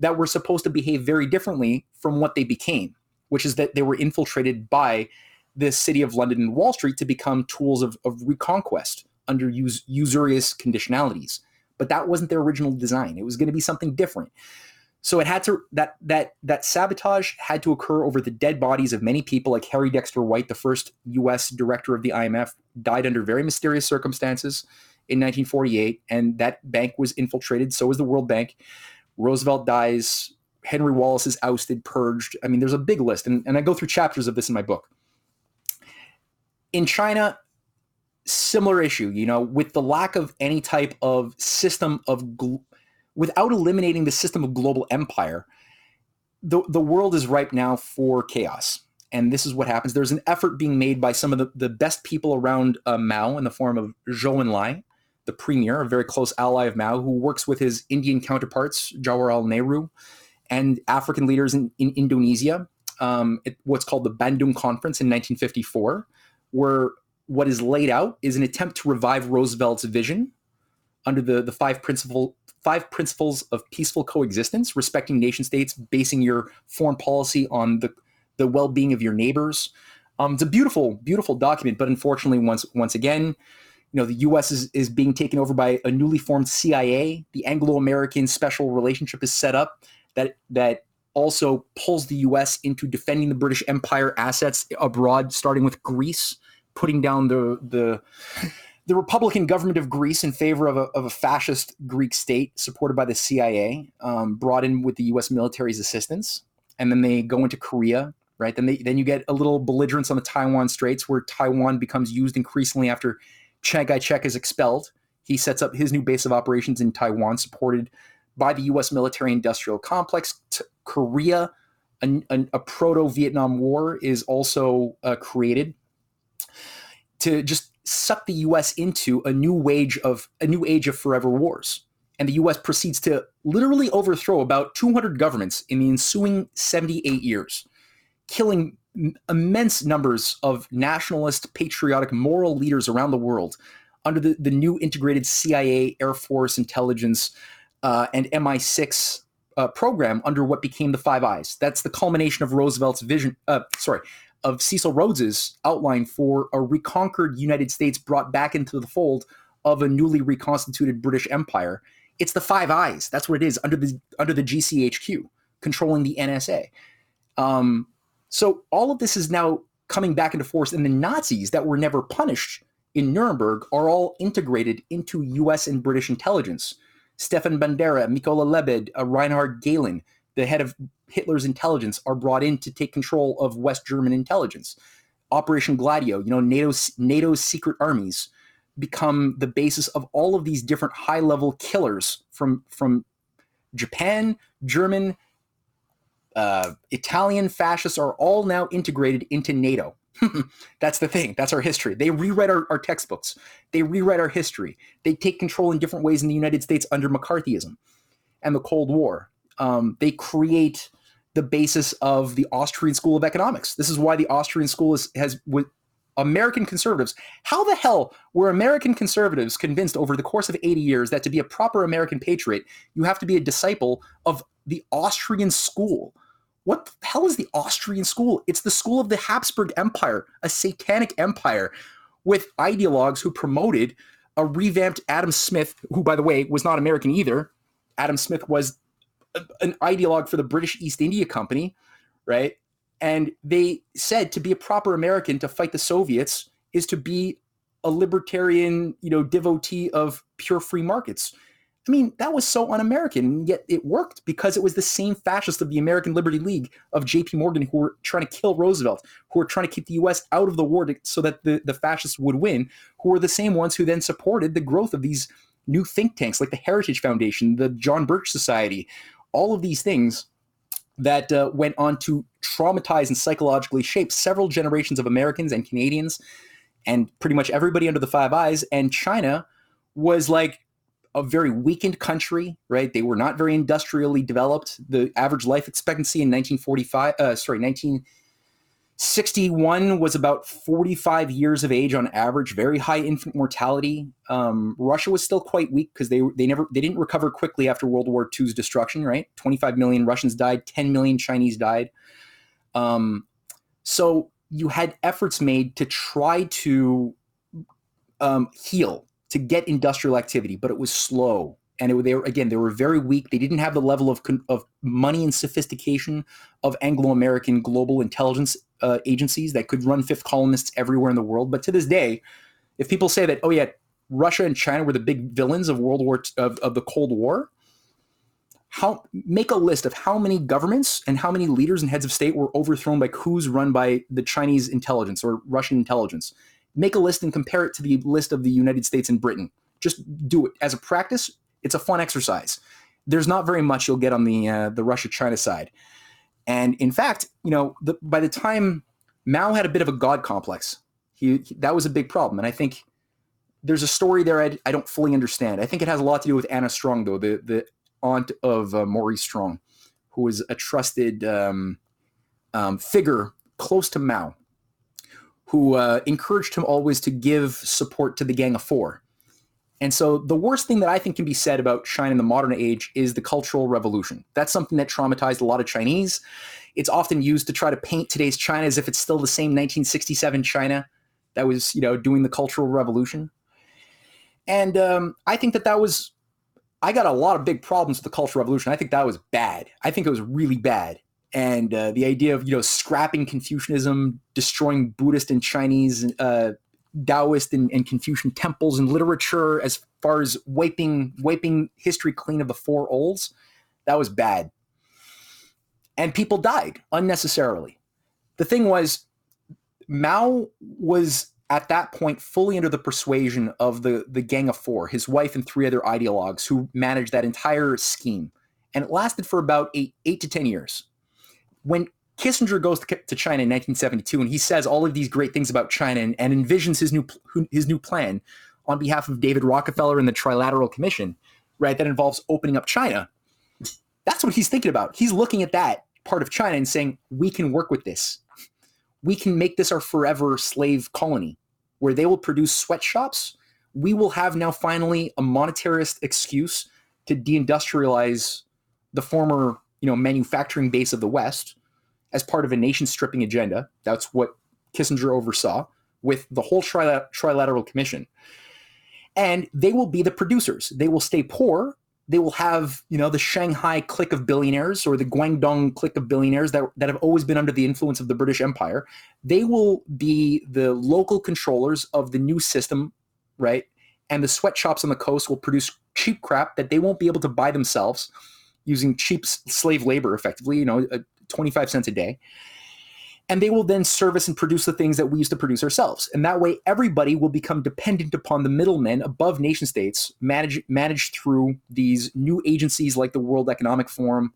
that were supposed to behave very differently from what they became, which is that they were infiltrated by the City of London and Wall Street to become tools of, of reconquest under us- usurious conditionalities. But that wasn't their original design. It was going to be something different. So it had to that that that sabotage had to occur over the dead bodies of many people, like Harry Dexter White, the first U.S. director of the IMF, died under very mysterious circumstances in 1948, and that bank was infiltrated. So was the World Bank. Roosevelt dies. Henry Wallace is ousted, purged. I mean, there's a big list, and, and I go through chapters of this in my book. In China, similar issue, you know, with the lack of any type of system of gl- without eliminating the system of global empire, the, the world is ripe now for chaos. And this is what happens. There's an effort being made by some of the, the best people around uh, Mao in the form of Zhou Enlai, the premier, a very close ally of Mao, who works with his Indian counterparts, Jawaharlal Nehru, and African leaders in, in Indonesia, um, at what's called the Bandung Conference in 1954, where what is laid out is an attempt to revive Roosevelt's vision under the, the five principle five principles of peaceful coexistence, respecting nation states, basing your foreign policy on the, the well-being of your neighbors. Um, it's a beautiful, beautiful document, but unfortunately, once once again, you know, the U.S. is, is being taken over by a newly formed CIA. The Anglo-American special relationship is set up that that also pulls the U.S. into defending the British Empire assets abroad, starting with Greece, putting down the the the Republican government of Greece, in favor of a, of a fascist Greek state supported by the CIA, um, brought in with the U.S. military's assistance, and then they go into Korea. Right then, they, then you get a little belligerence on the Taiwan Straits, where Taiwan becomes used increasingly after Chiang Kai-shek is expelled. He sets up his new base of operations in Taiwan, supported by the U.S. military-industrial complex. T- Korea, a, a, proto-Vietnam War, is also uh, created to just suck the U.S. into a new wage of a new age of forever wars, and the U.S. proceeds to literally overthrow about 200 governments in the ensuing 78 years, killing immense numbers of nationalist, patriotic, moral leaders around the world under the, the new integrated CIA, Air Force, intelligence, uh, and MI6 uh, program under what became the Five Eyes. That's the culmination of Roosevelt's vision. Uh, sorry, of Cecil Rhodes's outline for a reconquered United States brought back into the fold of a newly reconstituted British Empire. It's the Five Eyes. That's what it is under the under the GCHQ, controlling the NSA. Um, so all of this is now coming back into force, and the Nazis that were never punished in Nuremberg are all integrated into U.S. and British intelligence. Stefan Bandera, Mikola Lebed, uh, Reinhard Gehlen, the head of Hitler's intelligence, are brought in to take control of West German intelligence. Operation Gladio, you know, NATO's, NATO's secret armies become the basis of all of these different high-level killers from from Japan, German, uh, Italian fascists are all now integrated into NATO. That's the thing. That's our history. They rewrite our, our textbooks. They rewrite our history. They take control in different ways in the United States under McCarthyism and the Cold War. Um, they create the basis of the Austrian School of Economics. This is why the Austrian school is, has with American conservatives. How the hell were American conservatives convinced over the course of 80 years that to be a proper American patriot, you have to be a disciple of the Austrian school? What the hell is the Austrian school? It's the school of the Habsburg Empire, a satanic empire with ideologues who promoted a revamped Adam Smith, who, by the way, was not American either. Adam Smith was an ideologue for the British East India Company, right? And they said to be a proper American to fight the Soviets is to be a libertarian, you know, devotee of pure free markets. I mean, that was so un-American, yet it worked because it was the same fascists of the American Liberty League of J.P. Morgan who were trying to kill Roosevelt, who were trying to keep the U.S. out of the war to, so that the, the fascists would win, who were the same ones who then supported the growth of these new think tanks like the Heritage Foundation, the John Birch Society, all of these things that uh, went on to traumatize and psychologically shape several generations of Americans and Canadians and pretty much everybody under the Five Eyes. And China was like a very weakened country, right? They were not very industrially developed. The average life expectancy in 1945, uh, sorry, 1961 was about 45 years of age on average. Very high infant mortality. Um, Russia was still quite weak because they they never they didn't recover quickly after World War II's destruction. Right, 25 million Russians died, 10 million Chinese died. Um, so you had efforts made to try to um, heal to get industrial activity, but it was slow. And it, they were again, they were very weak. They didn't have the level of of money and sophistication of Anglo-American global intelligence uh, agencies that could run fifth columnists everywhere in the world. But to this day, if people say that, oh yeah, Russia and China were the big villains of World War of, of the Cold War, how make a list of how many governments and how many leaders and heads of state were overthrown by coups run by the Chinese intelligence or Russian intelligence make a list and compare it to the list of the United States and Britain. Just do it as a practice. It's a fun exercise. There's not very much you'll get on the uh, the Russia China side, and in fact, you know, the, by the time Mao had a bit of a god complex, he, he that was a big problem, and I think there's a story there I, I, don't fully understand. I think it has a lot to do with Anna Strong, though, the the aunt of uh, Maurice Strong, who was a trusted um, um, figure close to Mao who uh, encouraged him always to give support to the Gang of Four. And so the worst thing that I think can be said about China in the modern age is the Cultural Revolution. That's something that traumatized a lot of Chinese. It's often used to try to paint today's China as if it's still the same 1967 China that was, you know, doing the Cultural Revolution. And um, I think that that was, I got a lot of big problems with the Cultural Revolution. I think that was bad. I think it was really bad and uh, the idea of you know scrapping Confucianism, destroying Buddhist and Chinese, uh, Taoist and, and, Confucian temples and literature, as far as wiping wiping history clean of the four olds, that was bad. And people died unnecessarily. The thing was, Mao was at that point fully under the persuasion of the the Gang of Four, his wife and three other ideologues who managed that entire scheme, and it lasted for about eight eight to ten years when Kissinger goes to, China in 1972 and he says all of these great things about China and, and envisions his new his new plan on behalf of David Rockefeller and the Trilateral Commission, right? That involves opening up China. That's what he's thinking about. He's looking at that part of China and saying, we can work with this. We can make this our forever slave colony where they will produce sweatshops. We will have now finally a monetarist excuse to deindustrialize the former, you know, manufacturing base of the West as part of a nation stripping agenda. That's what Kissinger oversaw with the whole trilateral commission. And they will be the producers. They will stay poor. They will have, you know, the Shanghai clique of billionaires or the Guangdong clique of billionaires that, that have always been under the influence of the British Empire. They will be the local controllers of the new system, right? And the sweatshops on the coast will produce cheap crap that they won't be able to buy themselves using cheap slave labor effectively, you know, 25 cents a day. And they will then service and produce the things that we used to produce ourselves. And that way, everybody will become dependent upon the middlemen above nation states, managed managed through these new agencies like the World Economic Forum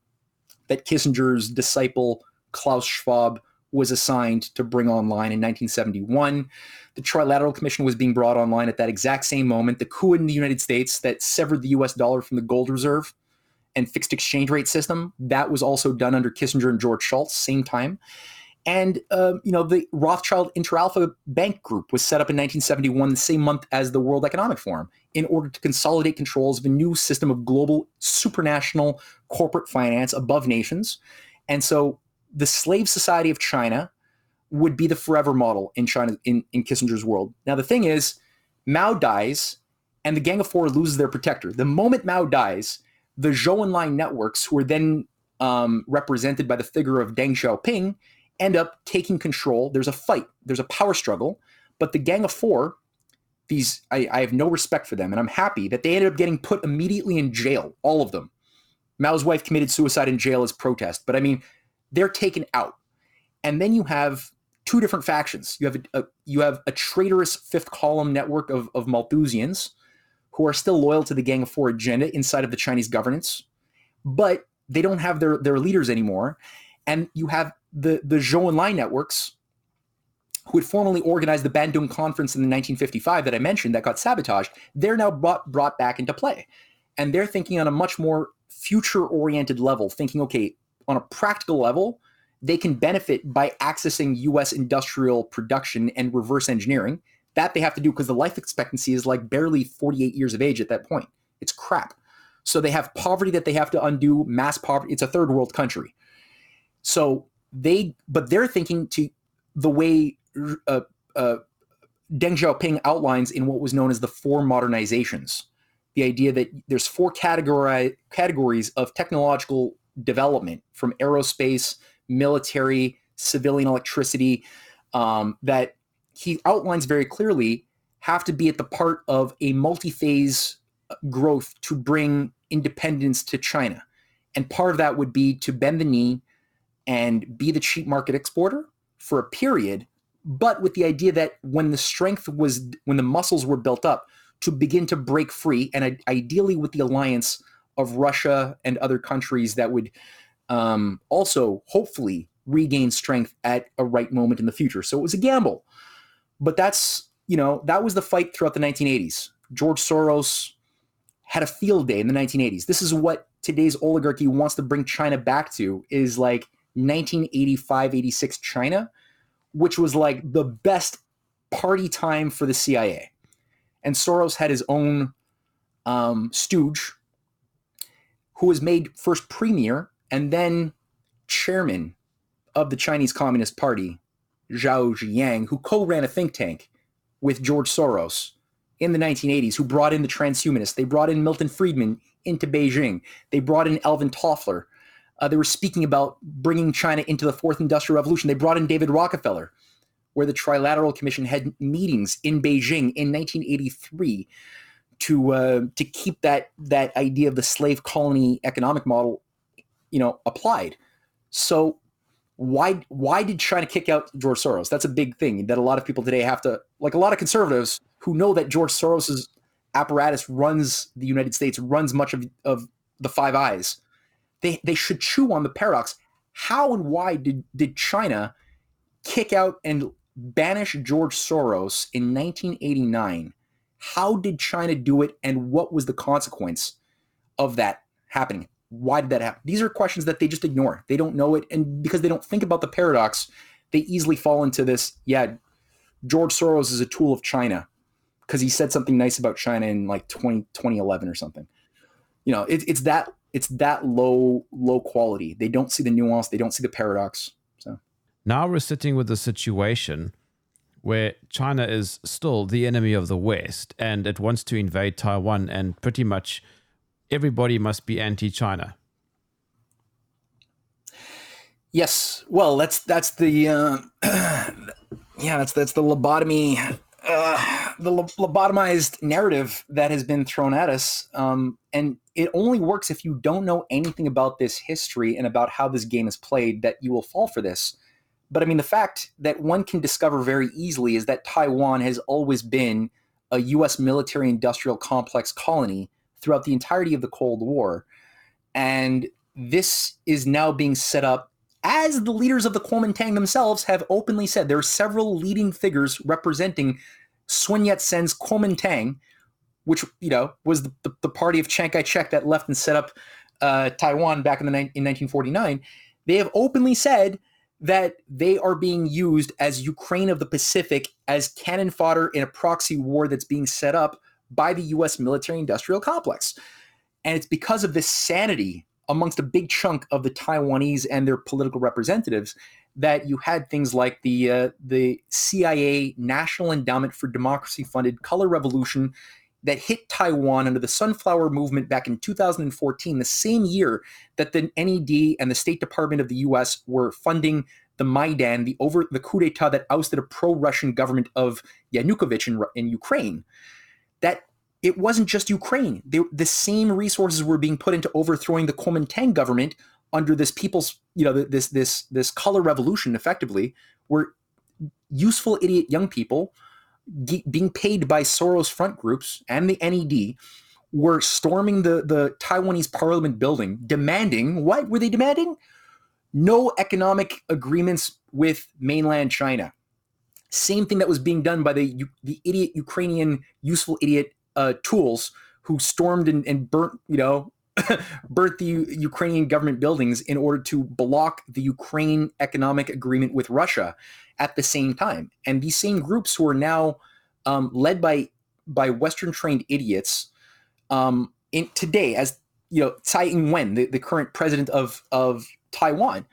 that Kissinger's disciple Klaus Schwab was assigned to bring online in 1971. The Trilateral Commission was being brought online at that exact same moment. The coup in the United States that severed the US dollar from the gold reserve and fixed exchange rate system. That was also done under Kissinger and George Shultz, same time. And uh, you know the Rothschild Interalpha Bank Group was set up in 1971, the same month as the World Economic Forum, in order to consolidate controls of a new system of global supranational corporate finance above nations. And so the slave society of China would be the forever model in China in, in Kissinger's world. Now the thing is, Mao dies, and the Gang of Four loses their protector. The moment Mao dies, the Zhou Enlai networks, who are then um, represented by the figure of Deng Xiaoping, end up taking control. There's a fight, there's a power struggle, but the Gang of Four, these I, I have no respect for them, and I'm happy that they ended up getting put immediately in jail, all of them. Mao's wife committed suicide in jail as protest, but I mean, they're taken out, and then you have two different factions. You have a, a you have a traitorous fifth column network of of Malthusians who are still loyal to the Gang of Four agenda inside of the Chinese governance, but they don't have their, their leaders anymore. And you have the, the Zhou Enlai networks who had formerly organized the Bandung Conference in the 1955 that I mentioned that got sabotaged, they're now brought, brought back into play. And they're thinking on a much more future oriented level, thinking, okay, on a practical level, they can benefit by accessing US industrial production and reverse engineering. That they have to do because the life expectancy is like barely 48 years of age at that point. It's crap. So they have poverty that they have to undo, mass poverty. It's a third world country. So they, but they're thinking to the way uh, uh, Deng Xiaoping outlines in what was known as the four modernizations. The idea that there's four categories of technological development from aerospace, military, civilian electricity, um, that he outlines very clearly have to be at the part of a multi-phase uh, growth to bring independence to China. And part of that would be to bend the knee and be the cheap market exporter for a period, but with the idea that when the strength was, when the muscles were built up, to begin to break free, and ideally with the alliance of Russia and other countries that would um, also hopefully regain strength at a right moment in the future. So it was a gamble. But that's, you know, that was the fight throughout the 1980s. George Soros had a field day in the 1980s. This is what today's oligarchy wants to bring China back to is like 1985, 86 China, which was like the best party time for the CIA. And Soros had his own um, stooge who was made first premier and then chairman of the Chinese Communist Party Zhao Ziyang, who co-ran a think tank with George Soros in the 1980s, who brought in the transhumanists. They brought in Milton Friedman into Beijing. They brought in Alvin Toffler. Uh, they were speaking about bringing China into the fourth industrial revolution. They brought in David Rockefeller, where the Trilateral Commission had meetings in Beijing in 1983 to uh, to keep that that idea of the slave colony economic model, you know, applied. So why why did China kick out George Soros? That's a big thing that a lot of people today have to like a lot of conservatives who know that George Soros's apparatus runs the United States, runs much of, of the Five Eyes. They they should chew on the paradox. How and why did, did China kick out and banish George Soros in 1989? How did China do it, and what was the consequence of that happening? Why did that happen? These are questions that they just ignore. They don't know it, and because they don't think about the paradox, they easily fall into this. Yeah, George Soros is a tool of China because he said something nice about China in like 20, 2011 or something. You know, it, it's that it's that low low quality. They don't see the nuance. They don't see the paradox. So now we're sitting with a situation where China is still the enemy of the West and it wants to invade Taiwan, and pretty much everybody must be anti-China. Yes, well, that's that's the uh, yeah, that's that's the lobotomy uh, the lobotomized narrative that has been thrown at us. Um, and it only works if you don't know anything about this history and about how this game is played that you will fall for this. But I mean, the fact that one can discover very easily is that Taiwan has always been a U.S. military industrial complex colony throughout the entirety of the Cold War. And this is now being set up as the leaders of the Kuomintang themselves have openly said. There are several leading figures representing Sun Yat-sen's Kuomintang, which you know was the, the, the, party of Chiang Kai-shek that left and set up uh, Taiwan back in the in 1949, they have openly said that they are being used as Ukraine of the Pacific as cannon fodder in a proxy war that's being set up by the U.S. military-industrial complex, and it's because of this sanity amongst a big chunk of the Taiwanese and their political representatives that you had things like the uh, the CIA National Endowment for Democracy funded Color Revolution that hit Taiwan under the Sunflower Movement back in 2014, the same year that the NED and the State Department of the U.S. were funding the Maidan, the over the coup d'état that ousted a pro-Russian government of Yanukovych in, in Ukraine. That it wasn't just Ukraine; the same resources were being put into overthrowing the Kuomintang government under this people's you know this this this color revolution effectively were useful idiot young people being paid by Soros front groups and the NED were storming the the Taiwanese parliament building demanding what were they demanding? No economic agreements with mainland China same thing that was being done by the the idiot Ukrainian useful idiot uh, tools who stormed and, and burnt you know burnt the U- Ukrainian government buildings in order to block the Ukraine economic agreement with Russia at the same time. And these same groups who are now um, led by by Western trained idiots um, in today, as you know, Tsai Ing-wen, the, the current president of of Taiwan,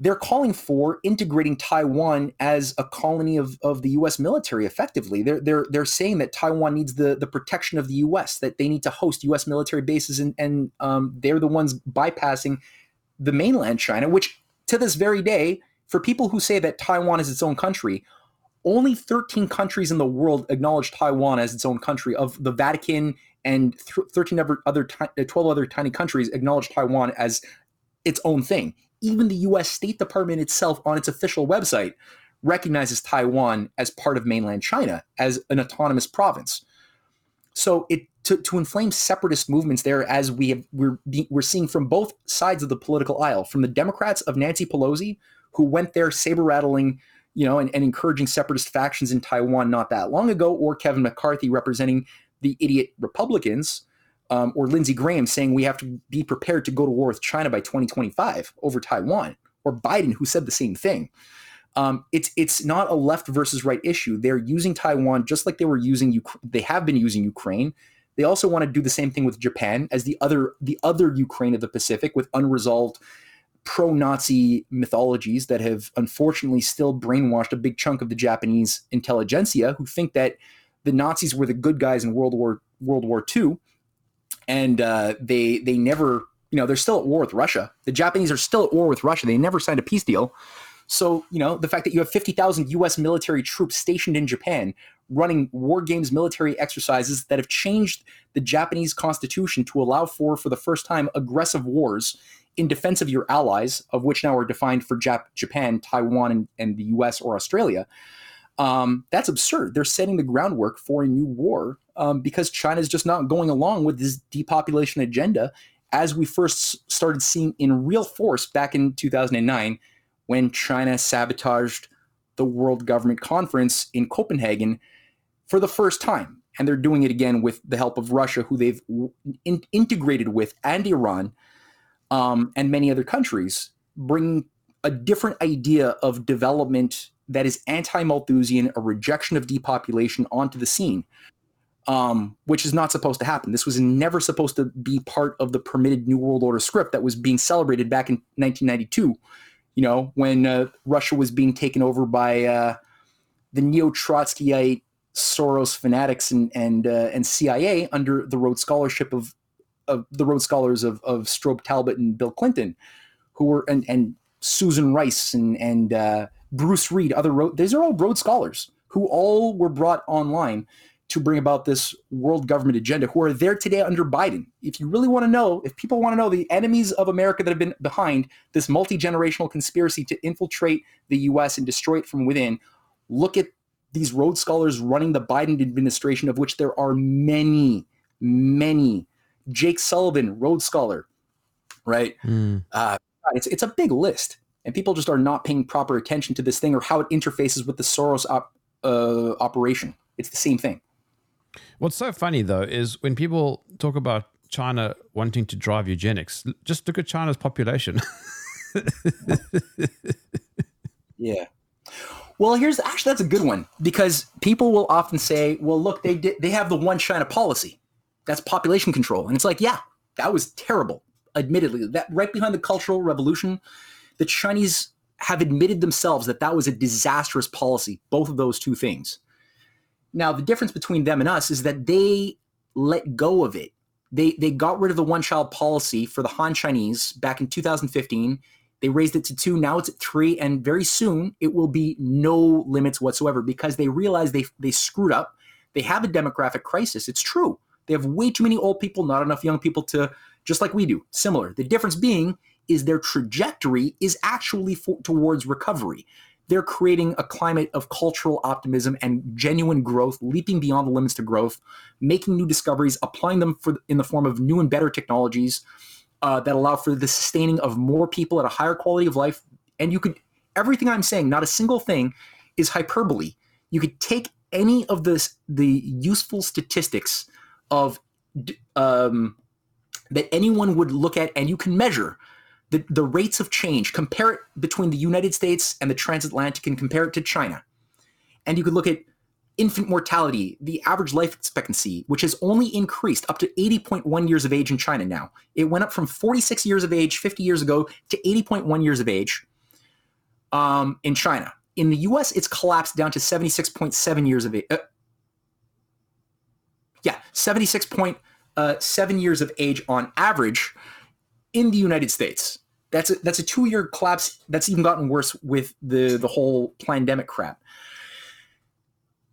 they're calling for integrating Taiwan as a colony of, of the U.S. military. Effectively, they're they're they're saying that Taiwan needs the the protection of the U.S. That they need to host U.S. military bases, and and um, they're the ones bypassing the mainland China. Which to this very day, for people who say that Taiwan is its own country, only 13 countries in the world acknowledge Taiwan as its own country. Of the Vatican and 13 other, other 12 other tiny countries acknowledge Taiwan as its own thing even the US State Department itself on its official website recognizes Taiwan as part of mainland China, as an autonomous province. So it to, to inflame separatist movements there, as we have we're we're seeing from both sides of the political aisle, from the Democrats of Nancy Pelosi, who went there saber rattling, you know, and, and encouraging separatist factions in Taiwan not that long ago, or Kevin McCarthy representing the idiot Republicans um, or Lindsey Graham saying we have to be prepared to go to war with China by 2025 over Taiwan, or Biden who said the same thing. Um, it's it's not a left versus right issue. They're using Taiwan just like they were using they have been using Ukraine. They also want to do the same thing with Japan as the other the other Ukraine of the Pacific with unresolved pro-Nazi mythologies that have unfortunately still brainwashed a big chunk of the Japanese intelligentsia who think that the Nazis were the good guys in World War World War II and uh, they they never you know they're still at war with Russia. The Japanese are still at war with Russia. They never signed a peace deal. So you know the fact that you have fifty thousand U.S. military troops stationed in Japan running war games military exercises that have changed the Japanese constitution to allow for, for the first time, aggressive wars in defense of your allies, of which now are defined for Jap- Japan, Taiwan, and, and the U.S. or Australia. Um, that's absurd. They're setting the groundwork for a new war um, because China is just not going along with this depopulation agenda as we first started seeing in real force back in 2009 when China sabotaged the World Government Conference in Copenhagen for the first time. And they're doing it again with the help of Russia, who they've in- integrated with, and Iran, um, and many other countries, bringing a different idea of development that is anti-Malthusian, a rejection of depopulation onto the scene, um, which is not supposed to happen. This was never supposed to be part of the permitted New World Order script that was being celebrated back in 1992. You know, when uh, Russia was being taken over by uh, the neo-Trotskyite Soros fanatics and and uh, and CIA under the Rhodes Scholarship of of the Rhodes Scholars of of Strobe Talbott and Bill Clinton, who were and and Susan Rice and and uh, Bruce Reed, other Rhodes, these are all Rhodes Scholars who all were brought online to bring about this world government agenda who are there today under Biden. If you really want to know, if people want to know the enemies of America that have been behind this multi generational conspiracy to infiltrate the US and destroy it from within, look at these Rhodes Scholars running the Biden administration, of which there are many, many. Jake Sullivan, Rhodes Scholar, right? Mm. Uh, it's, it's a big list. And people just are not paying proper attention to this thing or how it interfaces with the Soros op, uh, operation. It's the same thing. What's so funny though is when people talk about China wanting to drive eugenics, just look at China's population. yeah. Well, here's actually that's a good one because people will often say, "Well, look, they did, they have the one China policy. That's population control." And it's like, "Yeah, that was terrible." Admittedly, that right behind the Cultural Revolution, the Chinese have admitted themselves that that was a disastrous policy, both of those two things. Now, the difference between them and us is that they let go of it. They they got rid of the one child policy for the Han Chinese back in 2015. They raised it to two. Now it's at three, and very soon it will be no limits whatsoever because they realize they they screwed up. They have a demographic crisis. It's true. They have way too many old people, not enough young people to just like we do. Similar. The difference being is their trajectory is actually for, towards recovery they're creating a climate of cultural optimism and genuine growth, leaping beyond the limits to growth, making new discoveries, applying them for, in the form of new and better technologies uh, that allow for the sustaining of more people at a higher quality of life. And you could, everything I'm saying, not a single thing is hyperbole. You could take any of this, the useful statistics of um, that anyone would look at and you can measure the, the rates of change, compare it between the United States and the transatlantic and compare it to China. And you could look at infant mortality, the average life expectancy, which has only increased up to 80.1 years of age in China now. It went up from 46 years of age 50 years ago to 80.1 years of age um, in China. In the US, it's collapsed down to 76.7 years of age. Uh, yeah, 76.7 uh, years of age on average in the United States. That's a, that's a two year collapse. That's even gotten worse with the the whole pandemic crap.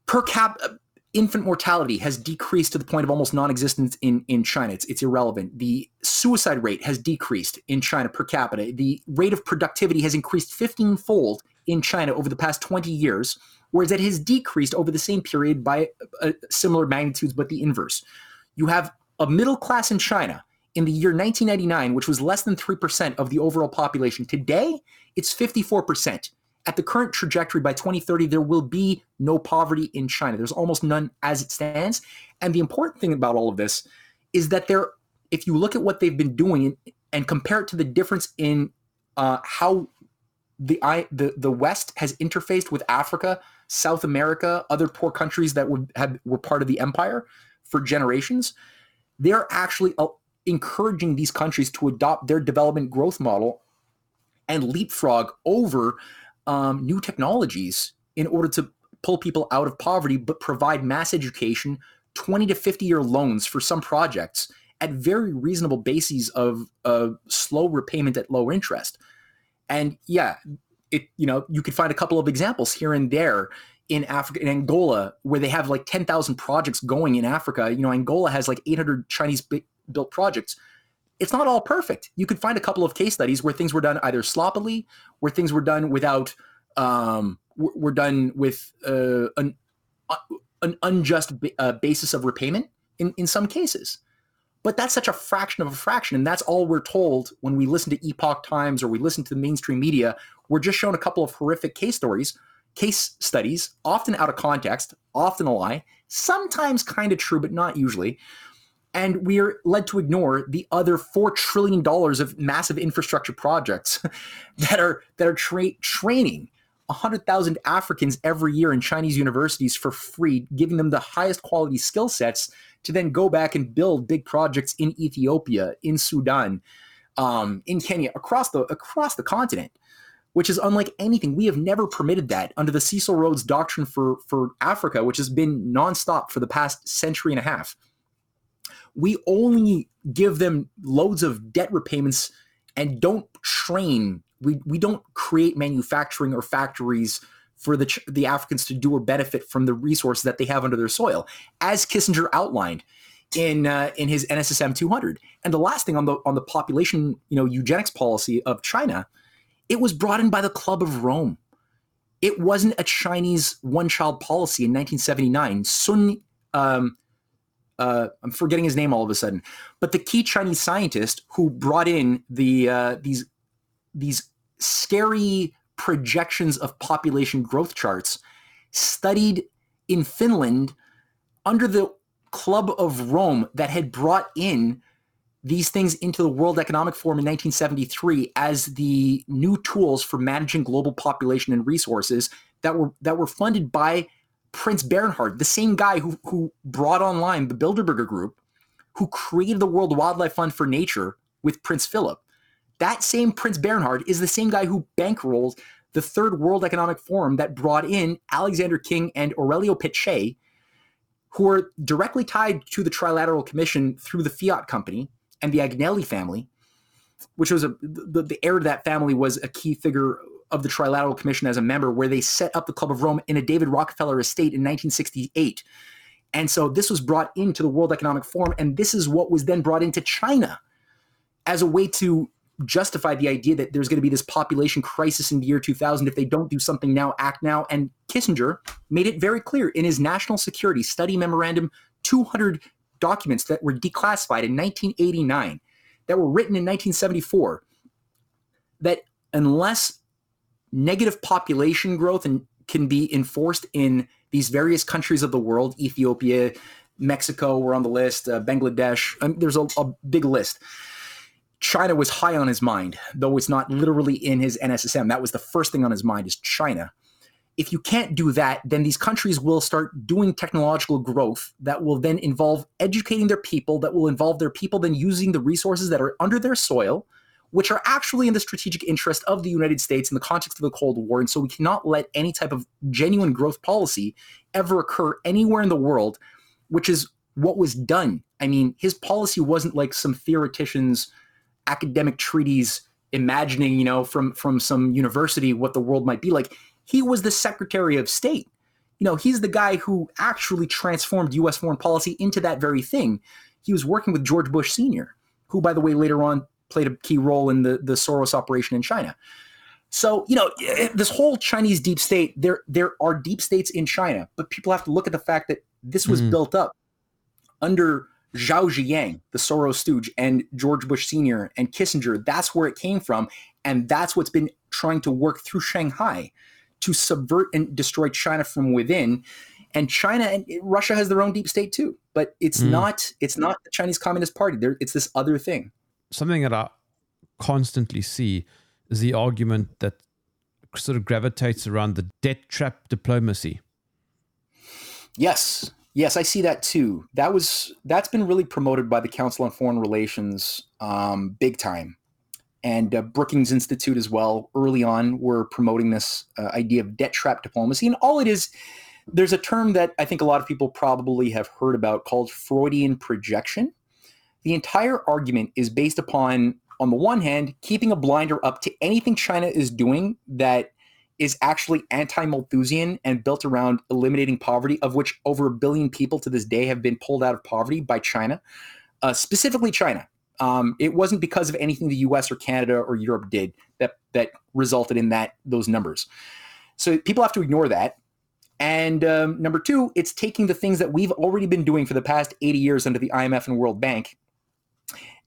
Per cap uh, infant mortality has decreased to the point of almost non-existence in in China. It's it's irrelevant. The suicide rate has decreased in China per capita. The rate of productivity has increased 15-fold in China over the past 20 years, whereas it has decreased over the same period by uh, similar magnitudes, but the inverse. You have a middle class in China in the year 1999, which was less than 3% of the overall population. Today, it's 54%. At the current trajectory by 2030, there will be no poverty in China. There's almost none as it stands. And the important thing about all of this is that there, if you look at what they've been doing and compare it to the difference in uh, how the, the the West has interfaced with Africa, South America, other poor countries that would have were part of the empire for generations, they're actually encouraging these countries to adopt their development growth model and leapfrog over um, new technologies in order to pull people out of poverty, but provide mass education, 20 to 50 year loans for some projects at very reasonable bases of uh, slow repayment at low interest. And yeah, it you know you could find a couple of examples here and there in Africa in Angola where they have like 10,000 projects going in Africa. You know, Angola has like 800 Chinese built projects, it's not all perfect. You could find a couple of case studies where things were done either sloppily, where things were done without, um, were done with uh, an uh, an unjust uh, basis of repayment in in some cases. But that's such a fraction of a fraction. And that's all we're told when we listen to Epoch Times or we listen to the mainstream media. We're just shown a couple of horrific case stories, case studies, often out of context, often a lie, sometimes kind of true, but not usually. And we are led to ignore the other $4 trillion of massive infrastructure projects that are, that are tra- training 100,000 Africans every year in Chinese universities for free, giving them the highest quality skill sets to then go back and build big projects in Ethiopia, in Sudan, um, in Kenya, across the across the continent, which is unlike anything. We have never permitted that under the Cecil Rhodes Doctrine for for Africa, which has been nonstop for the past century and a half. We only give them loads of debt repayments and don't train. We we don't create manufacturing or factories for the the Africans to do or benefit from the resources that they have under their soil, as Kissinger outlined in uh, in his NSSM 200. And the last thing on the on the population, you know, eugenics policy of China, it was brought in by the Club of Rome. It wasn't a Chinese one child policy in 1979. Sun, um, uh, I'm forgetting his name all of a sudden, but the key Chinese scientist who brought in the uh, these these scary projections of population growth charts studied in Finland under the Club of Rome that had brought in these things into the World Economic Forum in 1973 as the new tools for managing global population and resources that were that were funded by Prince Bernhard, the same guy who who brought online the Bilderberger Group, who created the World Wildlife Fund for Nature with Prince Philip. That same Prince Bernhard is the same guy who bankrolled the Third World Economic Forum that brought in Alexander King and Aurelio Peccei, who are directly tied to the Trilateral Commission through the Fiat Company and the Agnelli family, which was a the, the heir to that family was a key figure of the Trilateral Commission as a member, where they set up the Club of Rome in a David Rockefeller estate in 1968. And so this was brought into the World Economic Forum, and this is what was then brought into China as a way to justify the idea that there's going to be this population crisis in the year 2000 if they don't do something now, act now. And Kissinger made it very clear in his national security study memorandum 200 documents that were declassified in 1989, that were written in 1974, that unless negative population growth and can be enforced in these various countries of the world, Ethiopia, Mexico were on the list, uh, Bangladesh, there's a, a big list China was high on his mind, though it's not literally in his NSSM. That was the first thing on his mind is China. If you can't do that, then these countries will start doing technological growth that will then involve educating their people, that will involve their people then using the resources that are under their soil, which are actually in the strategic interest of the United States in the context of the Cold War. And so we cannot let any type of genuine growth policy ever occur anywhere in the world, which is what was done. I mean, his policy wasn't like some theoreticians academic treaties imagining, you know, from from some university what the world might be like. He was the Secretary of State. You know, he's the guy who actually transformed U.S. foreign policy into that very thing. He was working with George Bush Sr., who, by the way, later on played a key role in the, the Soros operation in China. So, you know, this whole Chinese deep state, there there are deep states in China, but people have to look at the fact that this was mm. built up under Zhao Ziyang, the Soros stooge, and George Bush Sr. and Kissinger. That's where it came from. And that's what's been trying to work through Shanghai to subvert and destroy China from within. And China and Russia has their own deep state too, but it's mm. not it's not the Chinese Communist Party. There, it's this other thing. Something that I constantly see is the argument that sort of gravitates around the debt trap diplomacy. Yes, Yes, I see that too. That was that's been really promoted by the Council on Foreign Relations, um, big time, and uh, Brookings Institute as well. Early on, were promoting this uh, idea of debt trap diplomacy, and all it is. There's a term that I think a lot of people probably have heard about called Freudian projection. The entire argument is based upon, on the one hand, keeping a blinder up to anything China is doing that is actually anti-Malthusian and built around eliminating poverty, of which over a billion people to this day have been pulled out of poverty by China, uh, specifically China. Um, it wasn't because of anything the U.S. or Canada or Europe did that that resulted in that those numbers. So people have to ignore that. And um, number two, it's taking the things that we've already been doing for the past 80 years under the IMF and World Bank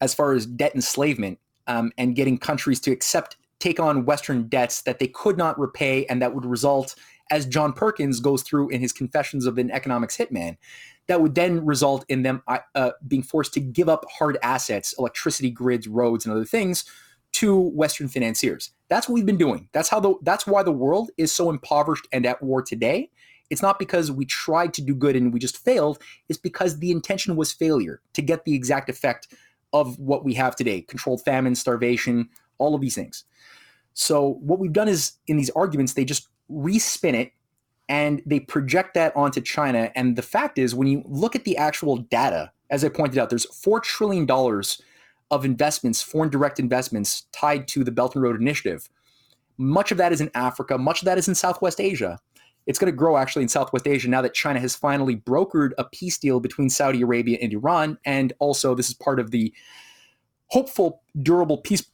as far as debt enslavement um, and getting countries to accept take on Western debts that they could not repay and that would result, as John Perkins goes through in his Confessions of an Economics Hitman, that would then result in them uh, uh, being forced to give up hard assets, electricity grids, roads, and other things to Western financiers. That's what we've been doing. That's how the that's why the world is so impoverished and at war today. It's not because we tried to do good and we just failed. It's because the intention was failure to get the exact effect of what we have today: controlled famine, starvation, all of these things. So what we've done is in these arguments, they just respin it and they project that onto China. And the fact is, when you look at the actual data, as I pointed out, there's four trillion dollars of investments, foreign direct investments tied to the Belt and Road Initiative. Much of that is in Africa, much of that is in Southwest Asia. It's going to grow actually in Southwest Asia now that China has finally brokered a peace deal between Saudi Arabia and Iran. And also, this is part of the hopeful, durable peace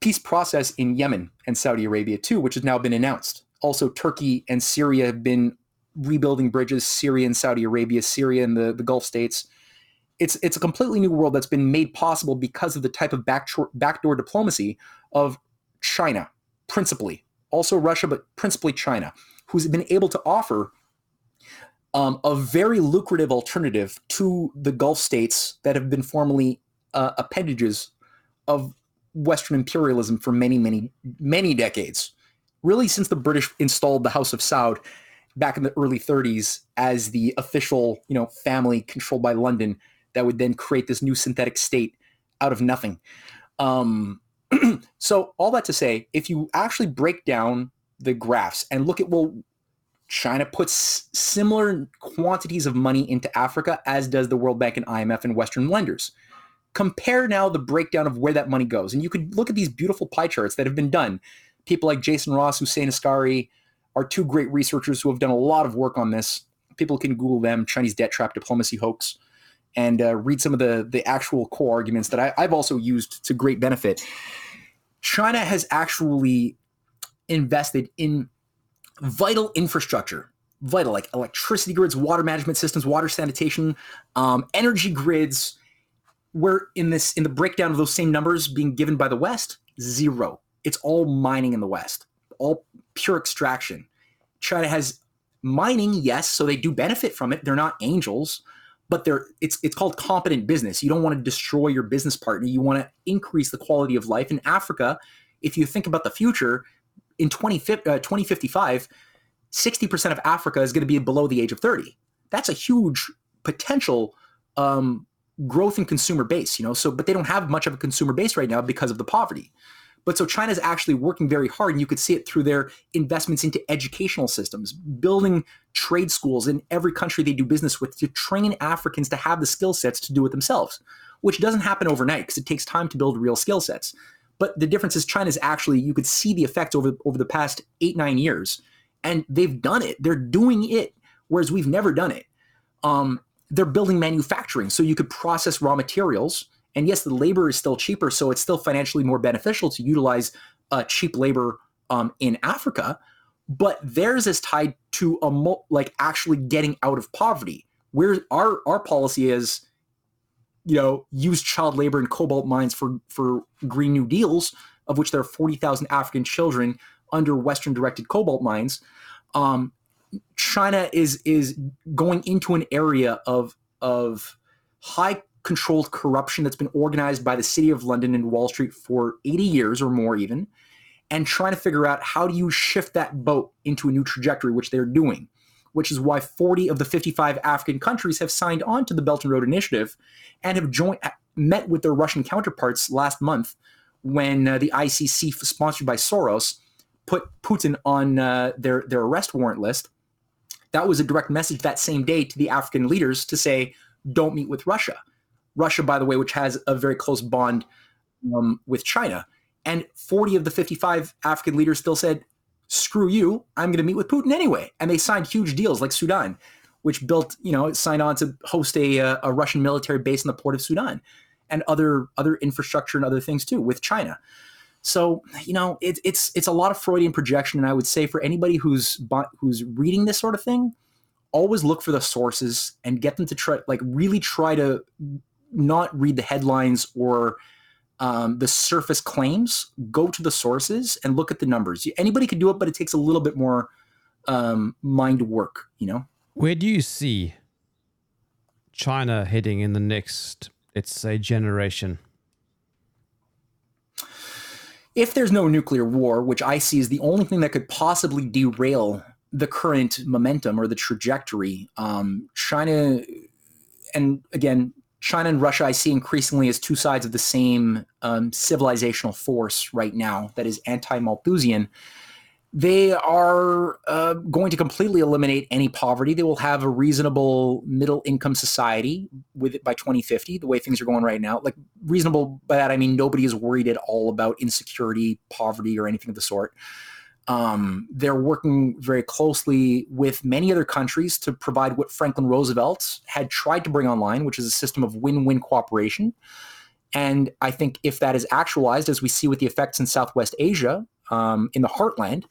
peace process in Yemen and Saudi Arabia too, which has now been announced. Also, Turkey and Syria have been rebuilding bridges. Syria and Saudi Arabia, Syria and the, the Gulf states it's it's a completely new world that's been made possible because of the type of backdoor, backdoor diplomacy of China, principally, also Russia, but principally China, who's been able to offer um, a very lucrative alternative to the Gulf states that have been formerly uh, appendages of Western imperialism for many, many, many decades. Really, since the British installed the House of Saud back in the early 30s as the official, you know, family controlled by London that would then create this new synthetic state out of nothing. Um, so all that to say, if you actually break down the graphs and look at well, China puts similar quantities of money into Africa as does the World Bank and IMF and Western lenders. Compare now the breakdown of where that money goes, and you could look at these beautiful pie charts that have been done. People like Jason Ross, Hossein Askari are two great researchers who have done a lot of work on this. People can Google them: Chinese debt trap diplomacy hoax and uh, read some of the the actual core arguments that I, I've also used to great benefit. China has actually invested in vital infrastructure, vital like electricity grids, water management systems, water sanitation, um, energy grids. Where in this in the breakdown of those same numbers being given by the West, zero. It's all mining in the West, all pure extraction. China has mining, yes, so they do benefit from it. They're not angels, but they're it's it's called competent business. You don't want to destroy your business partner. You want to increase the quality of life in Africa. If you think about the future, in 20, uh, 2055, 60% of Africa is going to be below the age of 30. That's a huge potential um, growth in consumer base, you know. So, but they don't have much of a consumer base right now because of the poverty. But so China's actually working very hard, and you could see it through their investments into educational systems, building trade schools in every country they do business with to train Africans to have the skill sets to do it themselves, which doesn't happen overnight because it takes time to build real skill sets. But the difference is China's actually, you could see the effects over, over the past eight, nine years, and they've done it. They're doing it, whereas we've never done it. Um, they're building manufacturing so you could process raw materials and yes, the labor is still cheaper, so it's still financially more beneficial to utilize uh, cheap labor um, in Africa. But theirs is tied to a mo- like actually getting out of poverty. Where our our policy is, you know, use child labor in cobalt mines for for Green New Deals, of which there are forty thousand African children under Western directed cobalt mines. Um, China is is going into an area of of high controlled corruption that's been organized by the city of London and Wall Street for 80 years or more, even, and trying to figure out how do you shift that boat into a new trajectory, which they're doing, which is why 40 of the 55 African countries have signed on to the Belt and Road Initiative and have joined, met with their Russian counterparts last month when uh, the ICC, sponsored by Soros, put Putin on uh, their, their arrest warrant list. That was a direct message that same day to the African leaders to say, don't meet with Russia Russia, by the way, which has a very close bond um, with China. And 40 of the 55 African leaders still said, screw you, I'm going to meet with Putin anyway. And they signed huge deals like Sudan, which built, you know, signed on to host a, uh, a Russian military base in the port of Sudan and other other infrastructure and other things too with China. So you know it, it's it's a lot of Freudian projection, and I would say for anybody who's who's reading this sort of thing, always look for the sources and get them to try like really try to not read the headlines or um, the surface claims. Go to the sources and look at the numbers. Anybody can do it, but it takes a little bit more um, mind work. You know. Where do you see China heading in the next, let's say, generation? If there's no nuclear war, which I see as the only thing that could possibly derail the current momentum or the trajectory, um, China, and again, China and Russia, I see increasingly as two sides of the same um, civilizational force right now that is anti Malthusian they are uh, going to completely eliminate any poverty. They will have a reasonable middle income society with it by 2050, the way things are going right now. Like reasonable by that I mean nobody is worried at all about insecurity, poverty, or anything of the sort. Um, they're working very closely with many other countries to provide what Franklin Roosevelt had tried to bring online, which is a system of win-win cooperation. And I think if that is actualized, as we see with the effects in Southwest Asia, um, in the heartland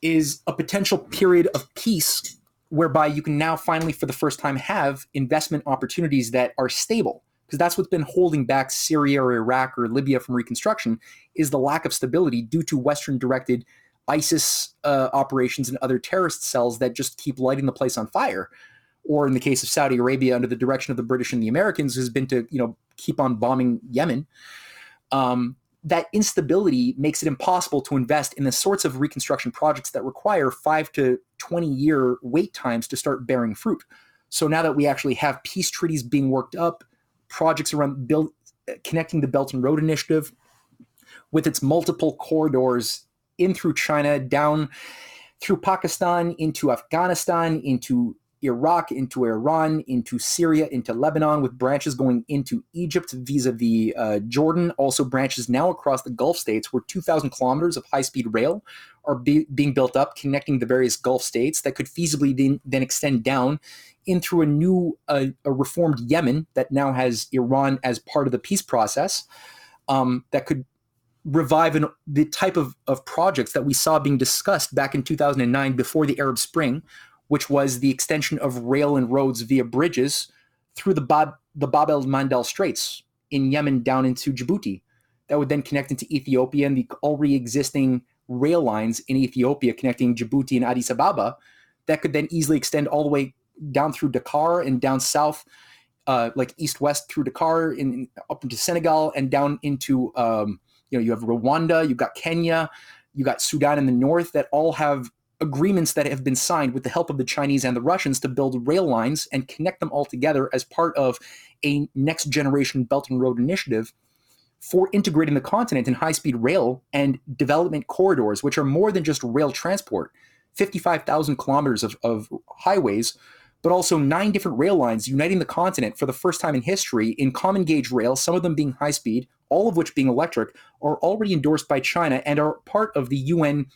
is a potential period of peace whereby you can now finally, for the first time, have investment opportunities that are stable. Because that's what's been holding back Syria or Iraq or Libya from reconstruction is the lack of stability due to Western-directed ISIS uh, operations and other terrorist cells that just keep lighting the place on fire. Or in the case of Saudi Arabia, under the direction of the British and the Americans, has been to you know keep on bombing Yemen. Um, that instability makes it impossible to invest in the sorts of reconstruction projects that require five to 20 year wait times to start bearing fruit. So now that we actually have peace treaties being worked up, projects around build, connecting the Belt and Road Initiative with its multiple corridors in through China, down through Pakistan, into Afghanistan, into Iraq, into Iran, into Syria, into Lebanon, with branches going into Egypt vis-a-vis uh, Jordan. Also, branches now across the Gulf states, where 2,000 kilometers of high-speed rail are be- being built up, connecting the various Gulf states that could feasibly then, then extend down in through a new, uh, a reformed Yemen that now has Iran as part of the peace process. Um, that could revive an, the type of, of projects that we saw being discussed back in 2009 before the Arab Spring, which was the extension of rail and roads via bridges through the Bab, the Bab el Mandeb Straits in Yemen down into Djibouti. That would then connect into Ethiopia and the already existing rail lines in Ethiopia connecting Djibouti and Addis Ababa that could then easily extend all the way down through Dakar and down south, uh, like east west through Dakar in, up into Senegal and down into um, you know you have Rwanda, you've got Kenya, you got Sudan in the north that all have agreements that have been signed with the help of the Chinese and the Russians to build rail lines and connect them all together as part of a next generation Belt and Road initiative for integrating the continent in high speed rail and development corridors, which are more than just rail transport. 55,000 kilometers of, of highways, but also nine different rail lines uniting the continent for the first time in history in common gauge rail, some of them being high speed, all of which being electric, are already endorsed by China and are part of the UN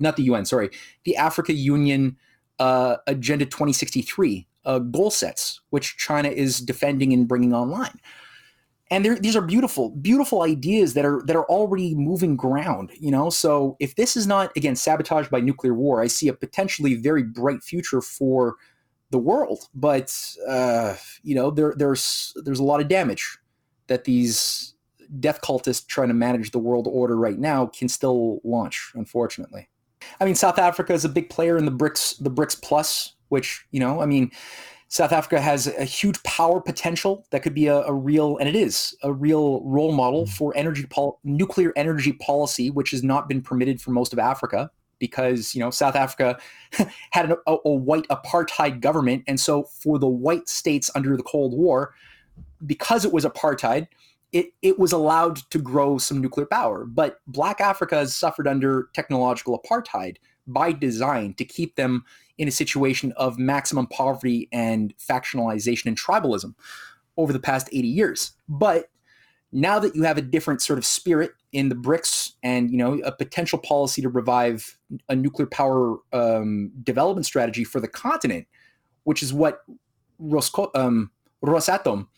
not the UN, sorry, the Africa Union uh, Agenda 2063 uh, goal sets, which China is defending and bringing online. And these are beautiful, beautiful ideas that are that are already moving ground. You know, so if this is not again sabotaged by nuclear war, I see a potentially very bright future for the world. But uh, you know, there, there's there's a lot of damage that these death cultists trying to manage the world order right now can still launch. Unfortunately. I mean, South Africa is a big player in the BRICS, the BRICS Plus, which you know, I mean, South Africa has a huge power potential that could be a, a real, and it is a real role model mm. for energy pol- nuclear energy policy, which has not been permitted for most of Africa because you know South Africa had a, a white apartheid government, and so for the white states under the Cold War, because it was apartheid, it, it was allowed to grow some nuclear power. But Black Africa has suffered under technological apartheid by design to keep them in a situation of maximum poverty and factionalization and tribalism over the past 80 years. But now that you have a different sort of spirit in the BRICS and you know a potential policy to revive a nuclear power um, development strategy for the continent, which is what Rosco- um, Rosatom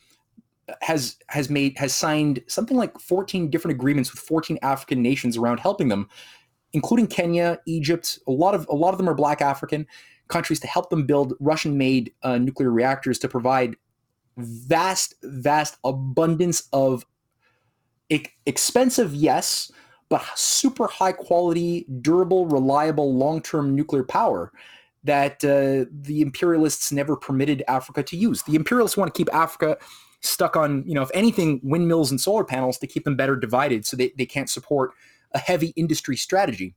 has has made has signed something like 14 different agreements with 14 African nations around helping them, including Kenya, Egypt. A lot of a lot of them are Black African countries to help them build Russian-made uh, nuclear reactors to provide vast, vast abundance of e- expensive, yes, but super high quality, durable, reliable, long term nuclear power that uh, the imperialists never permitted Africa to use. The imperialists want to keep Africa stuck on, you know, if anything, windmills and solar panels to keep them better divided so they, they can't support a heavy industry strategy.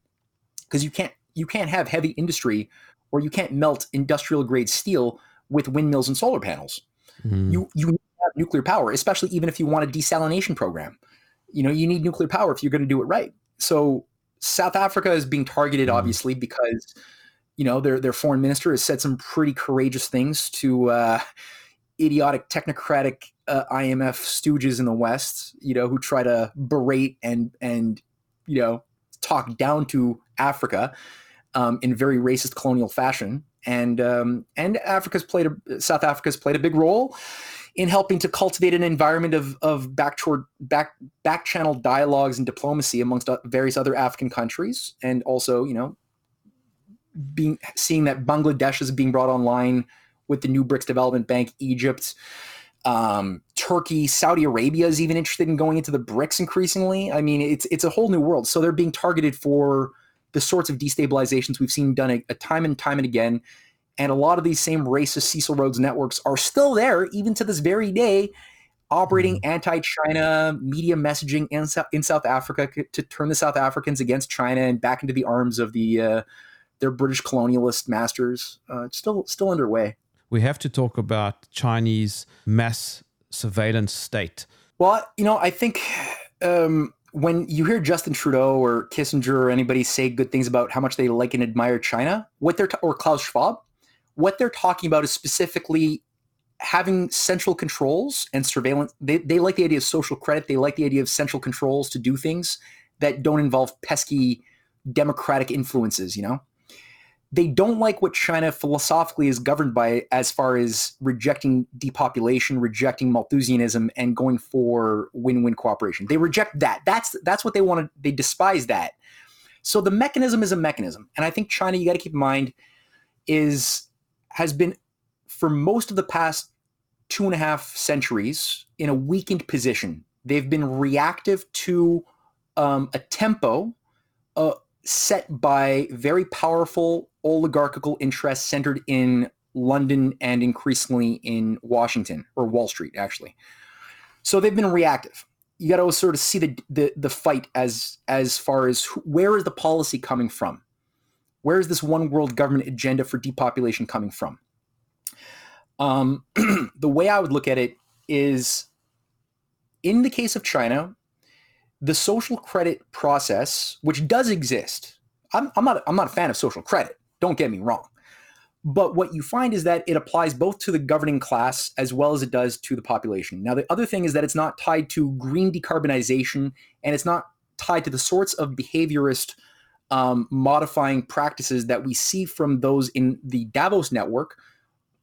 Because you can't you can't have heavy industry or you can't melt industrial grade steel with windmills and solar panels. Mm. You you have nuclear power, especially even if you want a desalination program. You know, you need nuclear power if you're going to do it right. So South Africa is being targeted, mm. obviously, because you know their their foreign minister has said some pretty courageous things to uh, idiotic technocratic uh, IMF stooges in the West, you know, who try to berate and and you know talk down to Africa um, in very racist colonial fashion. And um, and Africa's played a, South Africa's played a big role in helping to cultivate an environment of of back toward back back channel dialogues and diplomacy amongst various other African countries, and also you know being seeing that Bangladesh is being brought online with the new BRICS Development Bank, Egypt, um, Turkey, Saudi Arabia is even interested in going into the BRICS increasingly. I mean, it's it's a whole new world. So they're being targeted for the sorts of destabilizations we've seen done a, a time and time and again. And a lot of these same racist Cecil Rhodes networks are still there, even to this very day, operating mm-hmm. anti-China media messaging in, in South Africa to turn the South Africans against China and back into the arms of the uh, their British colonialist masters. Uh, it's still still underway. We have to talk about Chinese mass surveillance state. Well, you know, I think um, when you hear Justin Trudeau or Kissinger or anybody say good things about how much they like and admire China, what they're or Klaus Schwab, what they're talking about is specifically having central controls and surveillance. They, they like the idea of social credit. They like the idea of central controls to do things that don't involve pesky democratic influences. You know, they don't like what China philosophically is governed by as far as rejecting depopulation, rejecting Malthusianism, and going for win-win cooperation. They reject that. That's that's what they want to. They despise that. So the mechanism is a mechanism, and I think China, you got to keep in mind, is has been for most of the past two and a half centuries in a weakened position. They've been reactive to um, a tempo uh, set by very powerful oligarchical interests centered in London and increasingly in Washington or Wall Street, actually. So they've been reactive. You got to sort of see the, the the fight as as far as where is the policy coming from? Where is this one world government agenda for depopulation coming from? Um, the way I would look at it is, in the case of China, the social credit process, which does exist. I'm, I'm not I'm not a fan of social credit. Don't get me wrong. But what you find is that it applies both to the governing class as well as it does to the population. Now, the other thing is that it's not tied to green decarbonization and it's not tied to the sorts of behaviorist um, modifying practices that we see from those in the Davos network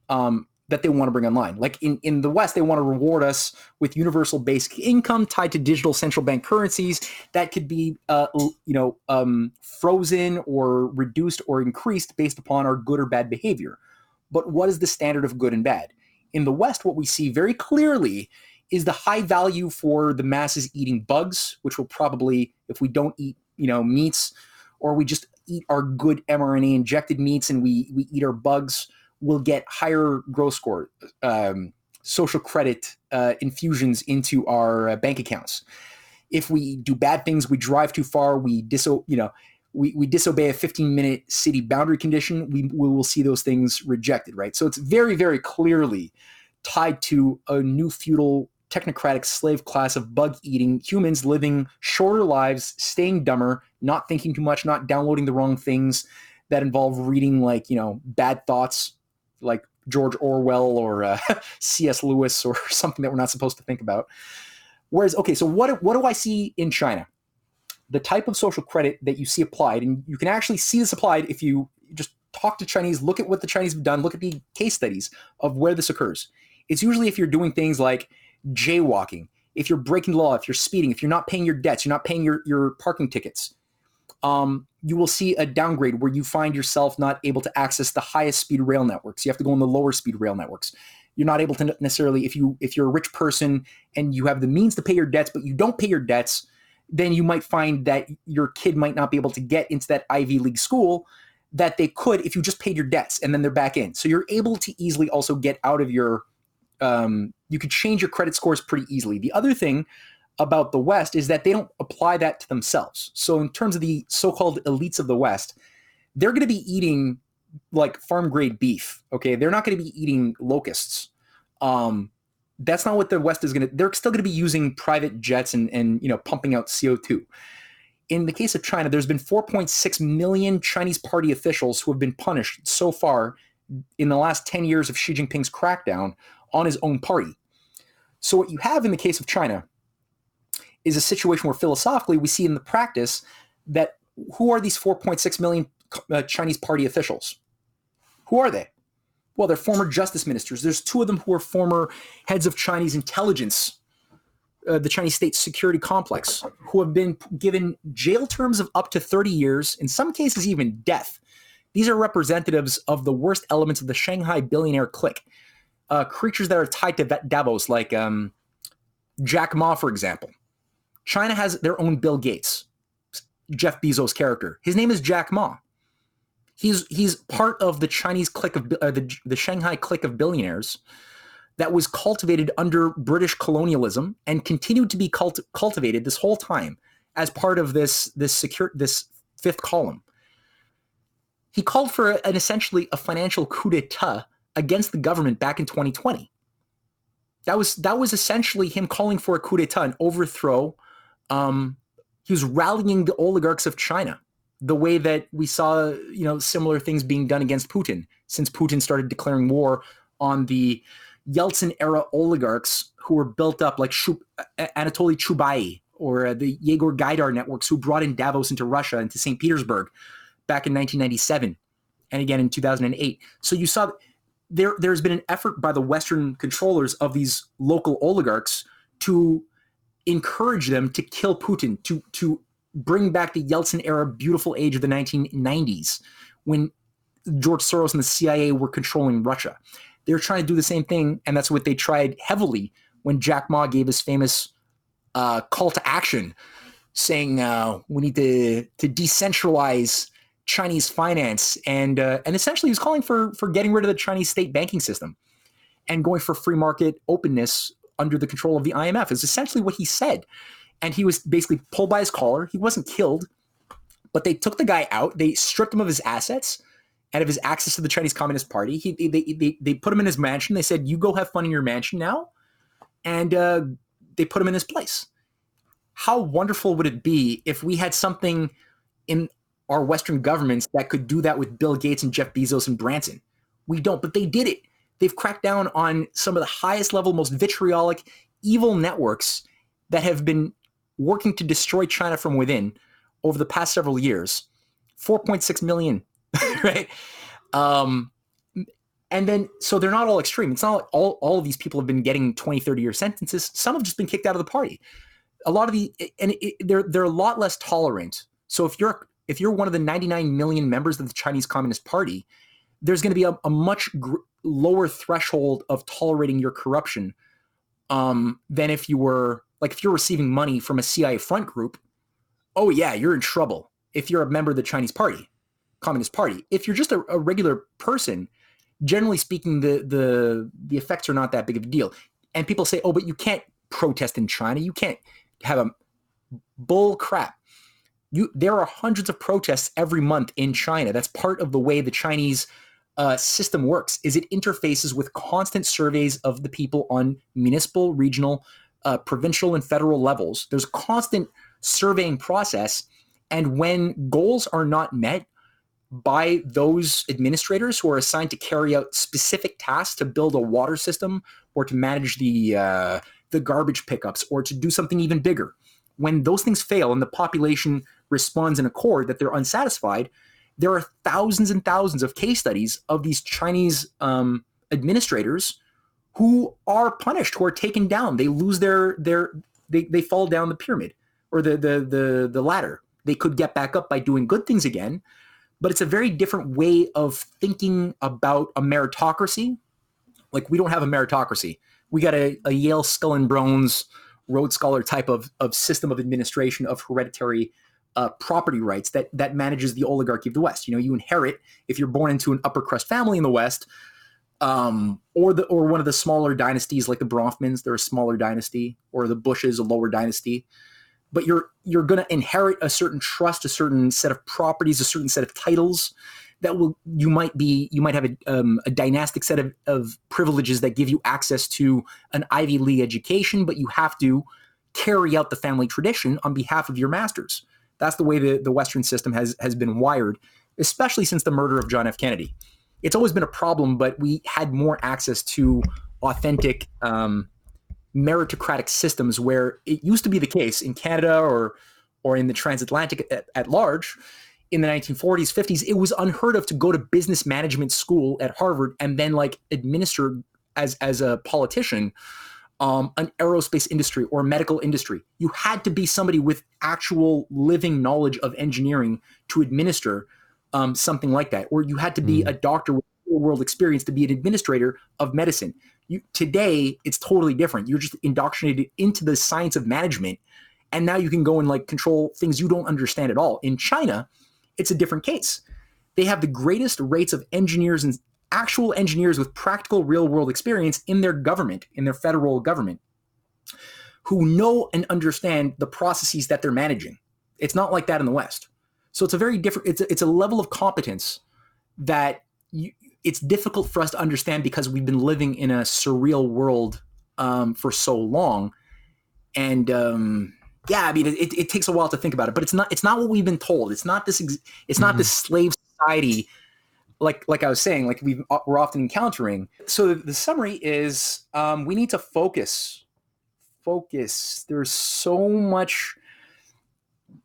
um, that they want to bring online. Like in, in the West, they want to reward us with universal basic income tied to digital central bank currencies that could be, uh, you know, um, frozen or reduced or increased based upon our good or bad behavior. But what is the standard of good and bad? In the West, what we see very clearly is the high value for the masses eating bugs, which will probably, if we don't eat, you know, meats, or we just eat our good mRNA injected meats and we we eat our bugs we'll get higher growth score, um, social credit uh, infusions into our uh, bank accounts. If we do bad things, we drive too far, we diso, you know, we, we disobey a 15 minute city boundary condition, we, we will see those things rejected, right? So it's very, very clearly tied to a new feudal technocratic slave class of bug eating humans living shorter lives, staying dumber, not thinking too much, not downloading the wrong things that involve reading like, you know, bad thoughts like George Orwell or uh, C.S. Lewis or something that we're not supposed to think about. Whereas, okay, so what what do I see in China? The type of social credit that you see applied, and you can actually see this applied if you just talk to Chinese, look at what the Chinese have done, look at the case studies of where this occurs. It's usually if you're doing things like jaywalking, if you're breaking the law, if you're speeding, if you're not paying your debts, you're not paying your, your parking tickets, um, you will see a downgrade where you find yourself not able to access the highest speed rail networks. You have to go on the lower speed rail networks. you're not able to necessarily if you if you're a rich person and you have the means to pay your debts but you don't pay your debts then you might find that your kid might not be able to get into that ivy league school that they could if you just paid your debts and then they're back in so you're able to easily also get out of your um, you could change your credit scores pretty easily the other thing about the west is that they don't apply that to themselves so in terms of the so-called elites of the west they're going to be eating like farm grade beef. Okay, they're not going to be eating locusts. Um, that's not what the West is going to. They're still going to be using private jets and and you know pumping out CO two. In the case of China, there's been 4.6 million Chinese party officials who have been punished so far in the last 10 years of Xi Jinping's crackdown on his own party. So what you have in the case of China is a situation where philosophically we see in the practice that who are these 4.6 million uh, Chinese party officials. Who are they? Well, they're former justice ministers. There's two of them who are former heads of Chinese intelligence, uh, the Chinese state security complex, who have been given jail terms of up to 30 years, in some cases, even death. These are representatives of the worst elements of the Shanghai billionaire clique, uh, creatures that are tied to Davos, like um, Jack Ma, for example. China has their own Bill Gates, Jeff Bezos' character. His name is Jack Ma. He's he's part of the Chinese clique of uh, the the Shanghai clique of billionaires that was cultivated under British colonialism and continued to be cult- cultivated this whole time as part of this this secure this fifth column. He called for an essentially a financial coup d'état against the government back in 2020. That was that was essentially him calling for a coup d'état, an overthrow. Um, he was rallying the oligarchs of China the way that we saw, you know, similar things being done against Putin since Putin started declaring war on the Yeltsin era oligarchs who were built up like Shub- Anatoly Chubai or uh, the Yegor Gaidar networks who brought in Davos into Russia, into St. Petersburg back in 1997 and again in 2008. So you saw there there's been an effort by the Western controllers of these local oligarchs to encourage them to kill Putin, to to bring back the Yeltsin era beautiful age of the 1990s when George Soros and the CIA were controlling Russia. They're trying to do the same thing, and that's what they tried heavily when Jack Ma gave his famous uh, call to action, saying uh, we need to to decentralize Chinese finance, and uh, and essentially he was calling for for getting rid of the Chinese state banking system and going for free market openness under the control of the IMF. Is essentially what he said and he was basically pulled by his collar. He wasn't killed, but they took the guy out. They stripped him of his assets and of his access to the Chinese Communist Party. He, they, they, they put him in his mansion. They said, "You go have fun in your mansion now," and uh, they put him in his place. How wonderful would it be if we had something in our Western governments that could do that with Bill Gates and Jeff Bezos and Branson? We don't, but they did it. They've cracked down on some of the highest level, most vitriolic, evil networks that have been working to destroy China from within over the past several years. 4.6 million, right? Um, and then, so they're not all extreme. It's not like all, all of these people have been getting 20, 30 year sentences. Some have just been kicked out of the party. A lot of the, and it, they're, they're a lot less tolerant. So if you're, if you're one of the 99 million members of the Chinese Communist Party, there's going to be a, a much gr- lower threshold of tolerating your corruption um, than if you were like if you're receiving money from a CIA front group, oh yeah, you're in trouble. If you're a member of the Chinese Party, Communist Party, if you're just a, a regular person, generally speaking, the the the effects are not that big of a deal. And people say, oh, but you can't protest in China. You can't have a bull crap. You there are hundreds of protests every month in China. That's part of the way the Chinese uh, system works. Is it interfaces with constant surveys of the people on municipal, regional, uh, provincial and federal levels. There's a constant surveying process. And when goals are not met by those administrators who are assigned to carry out specific tasks to build a water system or to manage the, uh, the garbage pickups or to do something even bigger, when those things fail and the population responds in accord that they're unsatisfied, there are thousands and thousands of case studies of these Chinese um, administrators who are punished, who are taken down. They lose their their they, they fall down the pyramid or the, the the the ladder. They could get back up by doing good things again, but it's a very different way of thinking about a meritocracy Like we don't have a meritocracy. We got a, a Yale Skull and Bones Rhodes Scholar type of, of system of administration of hereditary uh, property rights that that manages the oligarchy of the West. You know, you inherit if you're born into an upper crust family in the West, um, or the or one of the smaller dynasties like the Bronfmans, they're a smaller dynasty, or the Bushes, a lower dynasty. But you're you're going to inherit a certain trust, a certain set of properties, a certain set of titles that will you might be you might have a, um, a dynastic set of, of privileges that give you access to an Ivy League education, but you have to carry out the family tradition on behalf of your masters. That's the way the, the Western system has has been wired, especially since the murder of John F. Kennedy. It's always been a problem, but we had more access to authentic um, meritocratic systems where it used to be the case in Canada or or in the transatlantic at, at large in the 1940s 50s it was unheard of to go to business management school at harvard and then like administer as as a politician um, an aerospace industry or medical industry you had to be somebody with actual living knowledge of engineering to administer um, something like that or you had to be mm. a doctor with real world experience to be an administrator of medicine you, today it's totally different you're just indoctrinated into the science of management and now you can go and like control things you don't understand at all in china it's a different case. They have the greatest rates of engineers and actual engineers with practical real world experience in their government, in their federal government, who know and understand the processes that they're managing. It's not like that in the West. So it's a very different, it's a, it's a level of competence that you, it's difficult for us to understand because we've been living in a surreal world um, for so long. And, um, yeah, I mean, it, it takes a while to think about it, but it's not it's not what we've been told. It's not this it's not mm-hmm. this slave society like like I was saying, like we we're often encountering. So the, the summary is um, we need to focus, focus. There's so much.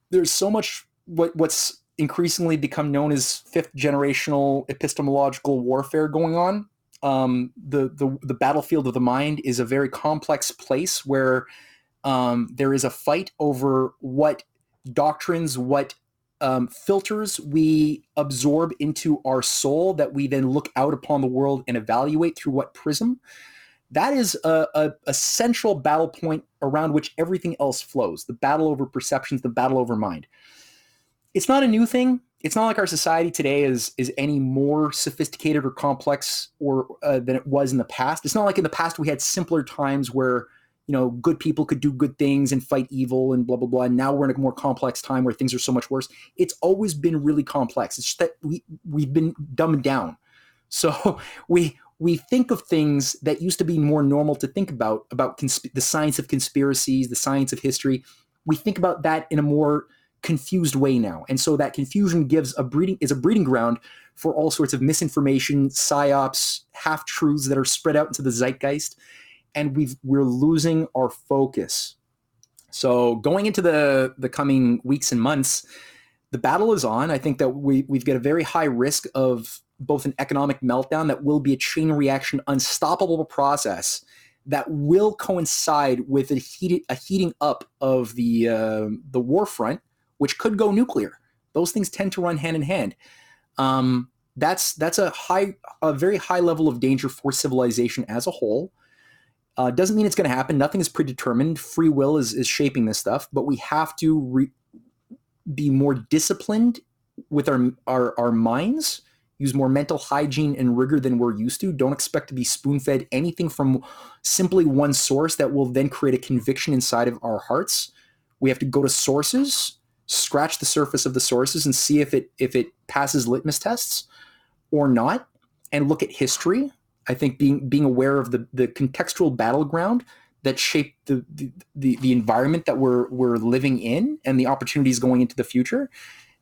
There's so much what what's increasingly become known as fifth generational epistemological warfare going on. Um, the the the battlefield of the mind is a very complex place where um, there is a fight over what doctrines, what um, filters we absorb into our soul that we then look out upon the world and evaluate through what prism. That is a, a, a central battle point around which everything else flows the battle over perceptions, the battle over mind. It's not a new thing. It's not like our society today is is any more sophisticated or complex or uh, than it was in the past. It's not like in the past we had simpler times where you know, good people could do good things and fight evil and blah blah blah. And now we're in a more complex time where things are so much worse. It's always been really complex. It's just that we we've been dumbed down. So we we think of things that used to be more normal to think about about consp- the science of conspiracies, the science of history. We think about that in a more confused way now, and so that confusion gives a breeding is a breeding ground for all sorts of misinformation, psyops, half truths that are spread out into the zeitgeist and we've we're losing our focus. So going into the the coming weeks and months, the battle is on. I think that we we've got a very high risk of both an economic meltdown that will be a chain reaction, unstoppable process that will coincide with a, heated, a heating up of the uh, the war front, which could go nuclear. Those things tend to run hand in hand. Um, that's that's a high, a very high level of danger for civilization as a whole. Uh, doesn't mean it's going to happen. Nothing is predetermined. Free will is, is shaping this stuff, but we have to re- be more disciplined with our, our, our minds, use more mental hygiene and rigor than we're used to. Don't expect to be spoon fed anything from simply one source that will then create a conviction inside of our hearts. We have to go to sources, scratch the surface of the sources, and see if it if it passes litmus tests or not, and look at history I think being being aware of the the contextual battleground that shape the, the the, the environment that we're we're living in and the opportunities going into the future.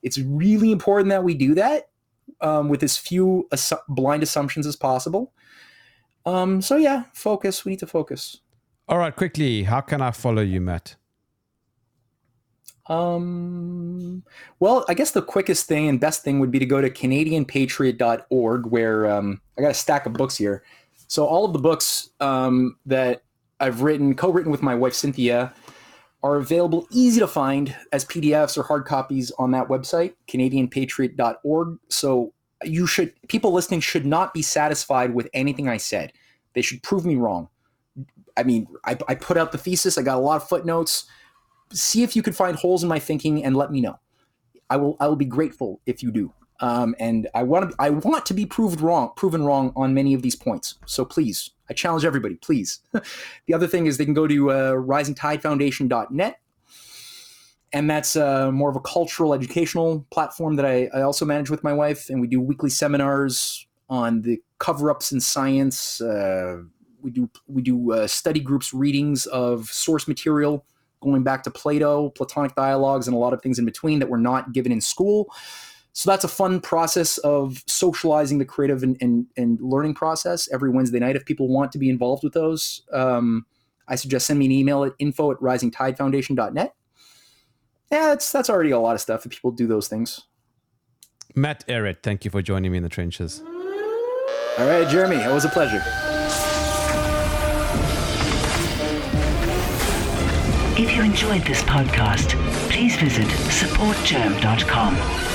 It's really important that we do that um, with as few assu- blind assumptions as possible. Um, so yeah, focus. We need to focus. All right, quickly. How can I follow you, Matt? Um, well, I guess the quickest thing and best thing would be to go to CanadianPatriot.org, where um, I got a stack of books here. So all of the books um, that I've written, co-written with my wife Cynthia, are available, easy to find as PDFs or hard copies on that website, CanadianPatriot.org. So you should people listening should not be satisfied with anything I said. They should prove me wrong. I mean, I, I put out the thesis. I got a lot of footnotes. See if you could find holes in my thinking and let me know. I will. I will be grateful if you do. Um, and I want to. I want to be proved wrong, proven wrong on many of these points. So please, I challenge everybody. Please. the other thing is they can go to uh, risingtidefoundation.net and that's uh, more of a cultural educational platform that I, I, also manage with my wife and we do weekly seminars on the cover-ups in science uh, we do we do uh, study groups readings of source material going back to plato platonic dialogues and a lot of things in between that were not given in school so that's a fun process of socializing the creative and, and, and learning process every wednesday night if people want to be involved with those um, i suggest send me an email at info at risingtidefoundation.net yeah, that's that's already a lot of stuff if people do those things. Matt Ehret, thank you for joining me in the trenches. All right, Jeremy, it was a pleasure. If you enjoyed this podcast, please visit supportjerm.com